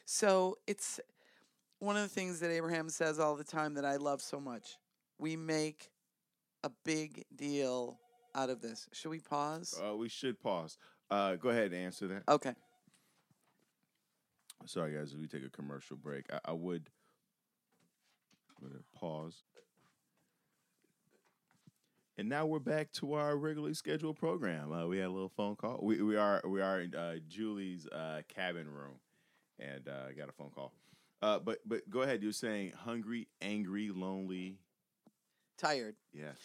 So it's one of the things that Abraham says all the time that I love so much. We make a big deal out of this. Should we pause? Uh, we should pause. Uh, go ahead and answer that. Okay. Sorry, guys, if we take a commercial break, I, I would pause. And now we're back to our regularly scheduled program. Uh, we had a little phone call. We, we are we are in uh, Julie's uh, cabin room, and uh, got a phone call. Uh, but but go ahead. You're saying hungry, angry, lonely. Tired. Yes.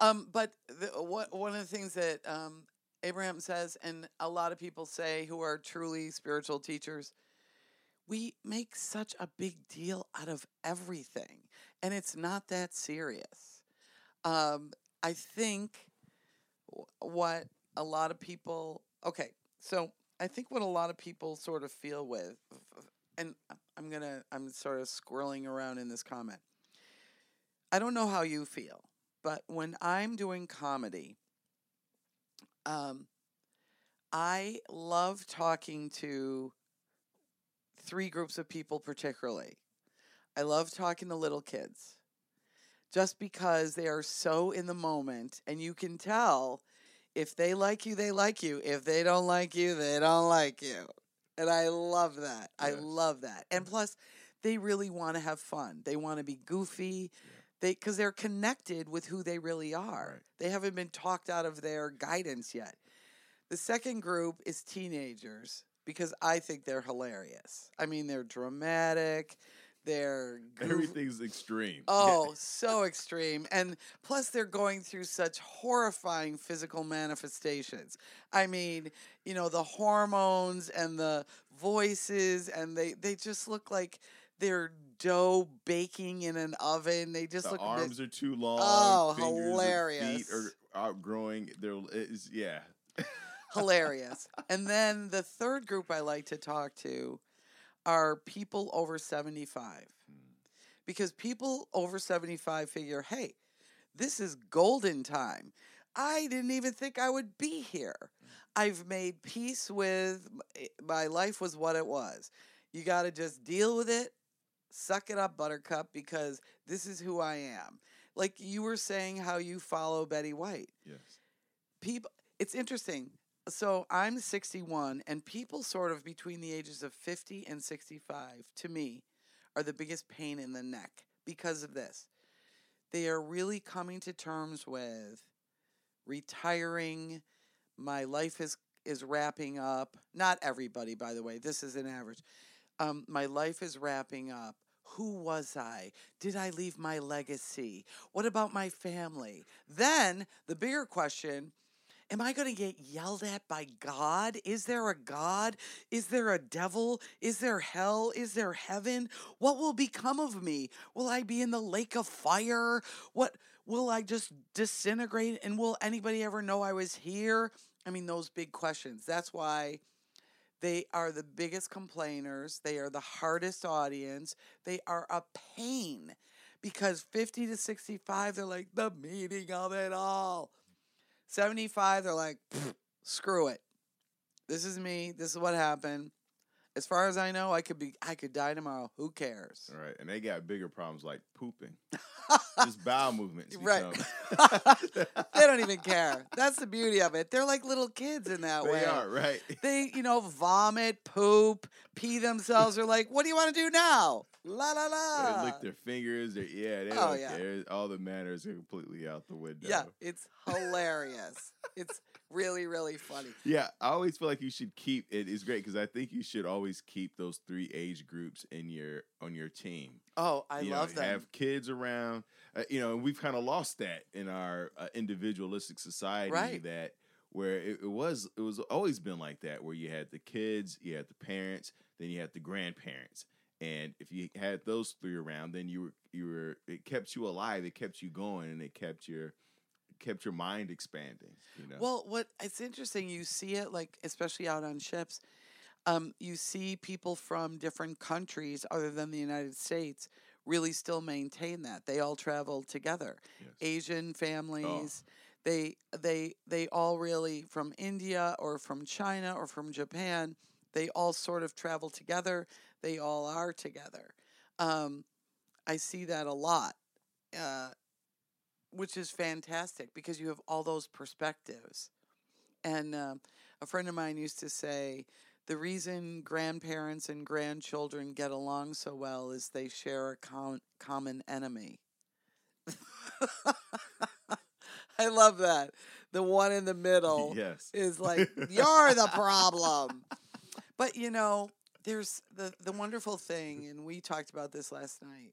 Um, but the, what, one of the things that um, Abraham says, and a lot of people say who are truly spiritual teachers, we make such a big deal out of everything, and it's not that serious. Um, I think what a lot of people, okay, so I think what a lot of people sort of feel with, and I'm gonna, I'm sort of squirreling around in this comment. I don't know how you feel, but when I'm doing comedy, um, I love talking to three groups of people particularly. I love talking to little kids just because they are so in the moment and you can tell if they like you, they like you. If they don't like you, they don't like you. And I love that. I love that. And plus, they really want to have fun. They want to be goofy. They because they're connected with who they really are. Right. They haven't been talked out of their guidance yet. The second group is teenagers because I think they're hilarious. I mean, they're dramatic. They're goof- Everything's extreme. Oh, so extreme. And plus, they're going through such horrifying physical manifestations. I mean, you know, the hormones and the voices, and they, they just look like they're dough baking in an oven. They just the look. arms are too long. Oh, hilarious. Feet are outgrowing. They're it's, yeah. hilarious. And then the third group I like to talk to are people over 75. Hmm. Because people over 75 figure, hey, this is golden time. I didn't even think I would be here. Mm. I've made peace with eh, my life was what it was. You got to just deal with it. Suck it up, buttercup, because this is who I am. Like you were saying how you follow Betty White. Yes. people it's interesting. So i'm 61 and people sort of between the ages of 50 and 65 to me are the biggest pain in the neck because of this. They are really coming to terms with retiring. My life is is wrapping up. Not everybody by the way. This is an average. Um, my life is wrapping up who was I? Did I leave my legacy? What about my family? Then the bigger question Am I going to get yelled at by God? Is there a God? Is there a devil? Is there hell? Is there heaven? What will become of me? Will I be in the lake of fire? What will I just disintegrate and will anybody ever know I was here? I mean those big questions. That's why they are the biggest complainers. They are the hardest audience. They are a pain because 50 to 65, they're like, the meaning of it all. 75, they're like, screw it. This is me. This is what happened. As far as I know, I could be I could die tomorrow. Who cares? All right. And they got bigger problems like pooping. Just bowel movements. Right. they don't even care. That's the beauty of it. They're like little kids in that they way. They are, right. They, you know, vomit, poop, pee themselves. They're like, what do you want to do now? La la la. They lick their fingers. They, yeah, they Oh, yeah. care. All the manners are completely out the window. Yeah, it's hilarious. it's really, really funny. Yeah, I always feel like you should keep it is great because I think you should always keep those three age groups in your on your team. Oh, I you love know, them. Have kids around, uh, you know, and we've kind of lost that in our uh, individualistic society. Right. That where it, it was, it was always been like that, where you had the kids, you had the parents, then you had the grandparents, and if you had those three around, then you were you were it kept you alive, it kept you going, and it kept your kept your mind expanding. You know. Well, what it's interesting, you see it like especially out on ships. Um, you see people from different countries other than the United States really still maintain that. They all travel together. Yes. Asian Oh. families, they they they all really from India or from China or from Japan, they all sort of travel together. They all are together. Um, I see that a lot. Uh, which is fantastic because you have all those perspectives. And um, a friend of mine used to say the reason grandparents and grandchildren get along so well is they share a com- common enemy. I love that. The one in the middle yes. is like, you're the problem. But you know, there's the the wonderful thing, and we talked about this last night.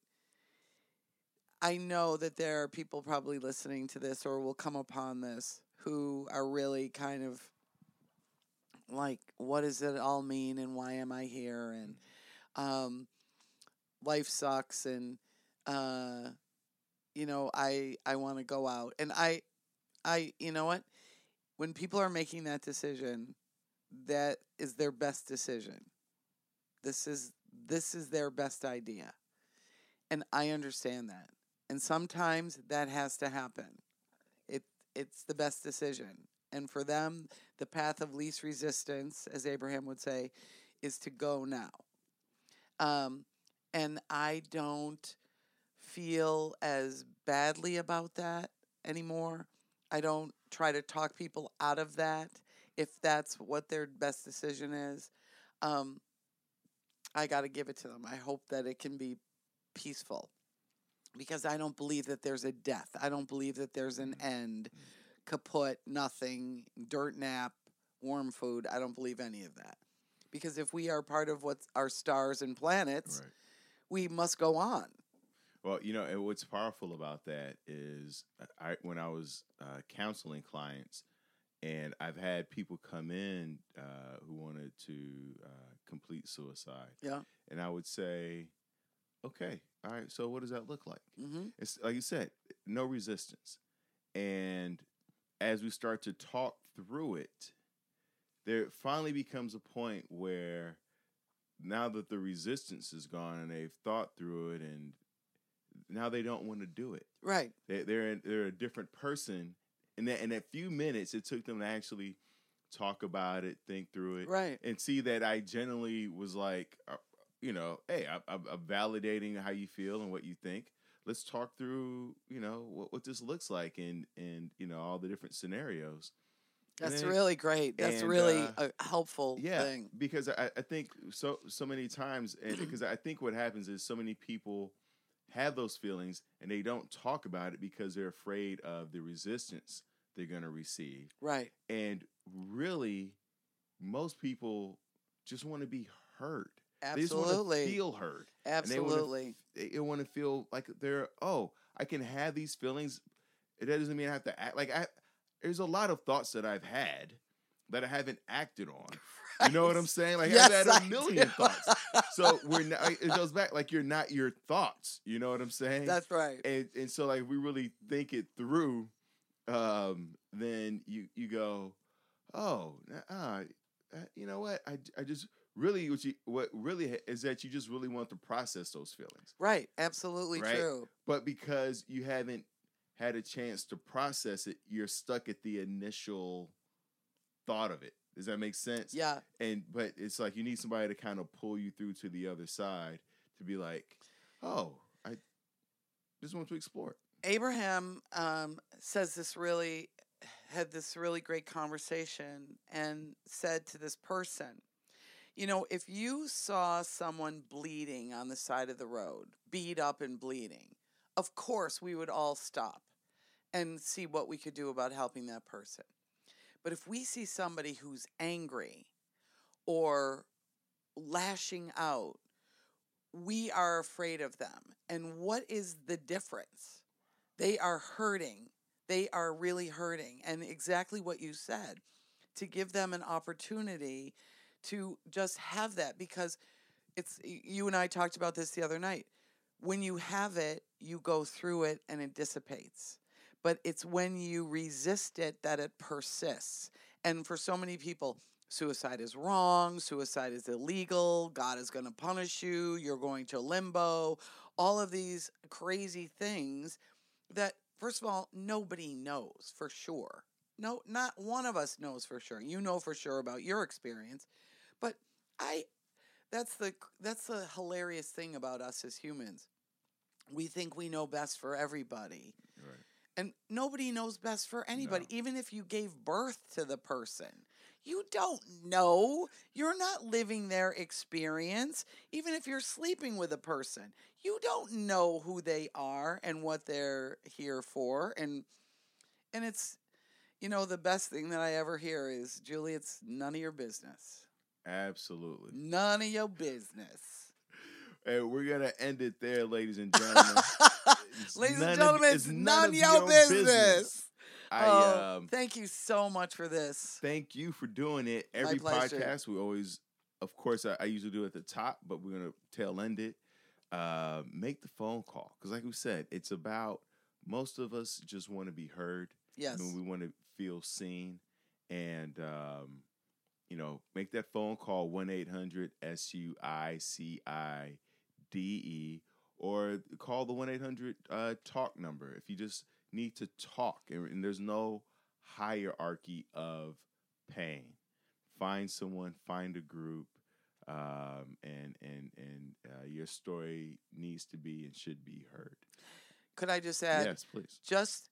I know that there are people probably listening to this or will come upon this who are really kind of like, what does it all mean and why am I here? And um, life sucks and uh, you know, I I want to go out. And I I you know what? When people are making that decision, that is their best decision. This is this is their best idea. And I understand that. And sometimes that has to happen. It it's the best decision. And for them, the path of least resistance, as Abraham would say, is to go now. Um, and I don't feel as badly about that anymore. I don't try to talk people out of that if that's what their best decision is. Um, I got to give it to them. I hope that it can be peaceful because I don't believe that there's a death. I don't believe that there's an Mm-hmm. end, kaput, nothing, dirt nap, warm food. I don't believe any of that. Because if we are part of what's our stars and planets, Right. we must go on. Well, you know, what's powerful about that is uh, I when I was uh, counseling clients, and I've had people come in uh, who wanted to uh, complete suicide. Yeah. And I would say, okay, all right, so what does that look like? Mm-hmm. It's like you said, no resistance. And as we start to talk through it, there finally becomes a point where now that the resistance is gone and they've thought through it and now they don't want to do it. Right. They, they're in, they're a different person. And that in that few minutes, it took them to actually talk about it, think through it, Right. and see that I generally was like, uh, you know, hey, I, I'm, I'm validating how you feel and what you think. Let's talk through, you know, what, what this looks like and and you know all the different scenarios. That's then- really great. That's and, really uh, a helpful yeah, thing. because I, I think so so many times, and because I think what happens is so many people have those feelings and they don't talk about it because they're afraid of the resistance they're going to receive. Right. And really, most people just want to be heard. They just want to Absolutely. feel heard. And Absolutely. f- They want to feel like they're oh, I can have these feelings. It doesn't mean I have to act like I. There's a lot of thoughts that I've had that I haven't acted on. You know what I'm saying? Like Yes, I've had a million thoughts. So we're not. It goes back like you're not your thoughts. You know what I'm saying? That's right. and and so like we really think it through. Um, then you you go, oh, uh, you know what? I I just really what you what really is that you just really want to process those feelings, Right. Absolutely Right? true. but because you haven't had a chance to process it, you're stuck at the initial thought of it. Does that make sense? Yeah. And but it's like you need somebody to kind of pull you through to the other side to be like, oh, I just want to explore it. Abraham um, says this really had this really great conversation and said to this person, you know, if you saw someone bleeding on the side of the road, beat up and bleeding, of course we would all stop and see what we could do about helping that person. But if we see somebody who's angry or lashing out, we are afraid of them. And what is the difference? They are hurting. They are really hurting. And exactly what you said to give them an opportunity to just have that because it's you and I talked about this the other night. When you have it, you go through it and it dissipates. But it's when you resist it that it persists. And for so many people, suicide is wrong, suicide is illegal, God is going to punish you, you're going to limbo, all of these crazy things that first of all nobody knows for sure. No, not one of us knows for sure. You know for sure about your experience, but I that's the that's the hilarious thing about us as humans. We think we know best for everybody. Right. And nobody knows best for anybody, No. even if you gave birth to the person. You don't know. You're not living their experience. Even if you're sleeping with a person, you don't know who they are and what they're here for. And and it's you know, the best thing that I ever hear is, Julie, it's none of your business. Absolutely. None of your business. And we're gonna end it there, ladies and gentlemen. Ladies and gentlemen, it's it's none of of your your business. business. I Oh, um, thank you so much for this. thank you for doing it. Every podcast, we always, of course, I, I usually do it at the top, but we're gonna tail end it. Uh, make the phone call because, like we said, it's about most of us just want to be heard. Yes. I mean, we want to feel seen, and um, you know, make that phone call one eight hundred S U I C I D E or call the one eight hundred uh, talk number if you just need to talk, and, and there's no hierarchy of pain. Find someone, find a group, um, and and and uh, your story needs to be and should be heard. Could I just add? yes, please. just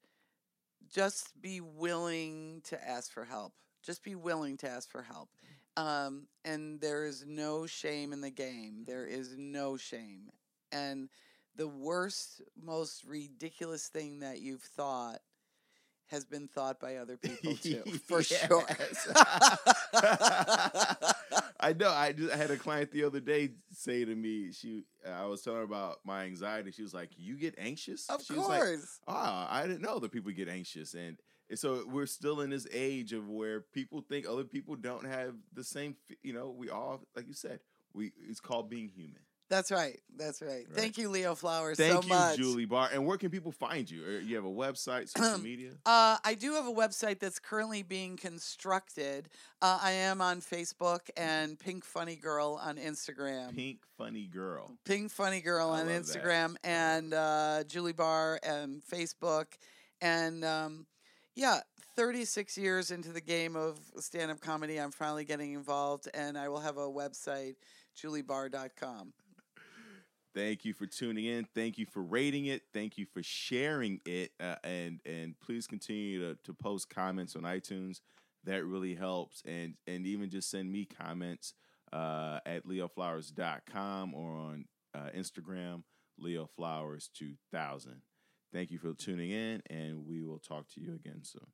just be willing to ask for help just be willing to ask for help. Um, and there is no shame in the game. There is no shame. And the worst most ridiculous thing that you've thought has been thought by other people too for sure. I know. I just I had a client the other day say to me, she I was telling her about my anxiety. She was like, "You get anxious?" of she was like, course. Ah, I didn't know that people get anxious, and, and so we're still in this age of where people think other people don't have the same. You know, we all, like you said, we it's called being human. that's right that's right, thank you leo flowers Thank so you, much Julie Barr. And where can people find you? You have a website, social media. Uh, I do have a website that's currently being constructed. Uh, I am on Facebook and Pink Funny Girl on Instagram. Pink Funny Girl. Pink Funny Girl I on love that. Instagram and uh, Julie Barr and Facebook. And um, yeah, 36 years into the game of stand up comedy, I'm finally getting involved, and I will have a website, juliebarr.com. Thank you for tuning in. Thank you for rating it. Thank you for sharing it. Uh, and and please continue to, to post comments on iTunes. That really helps. And and even just send me comments uh, at leoflowers.com or on uh, Instagram, leoflowers2000. Thank you for tuning in, and we will talk to you again soon.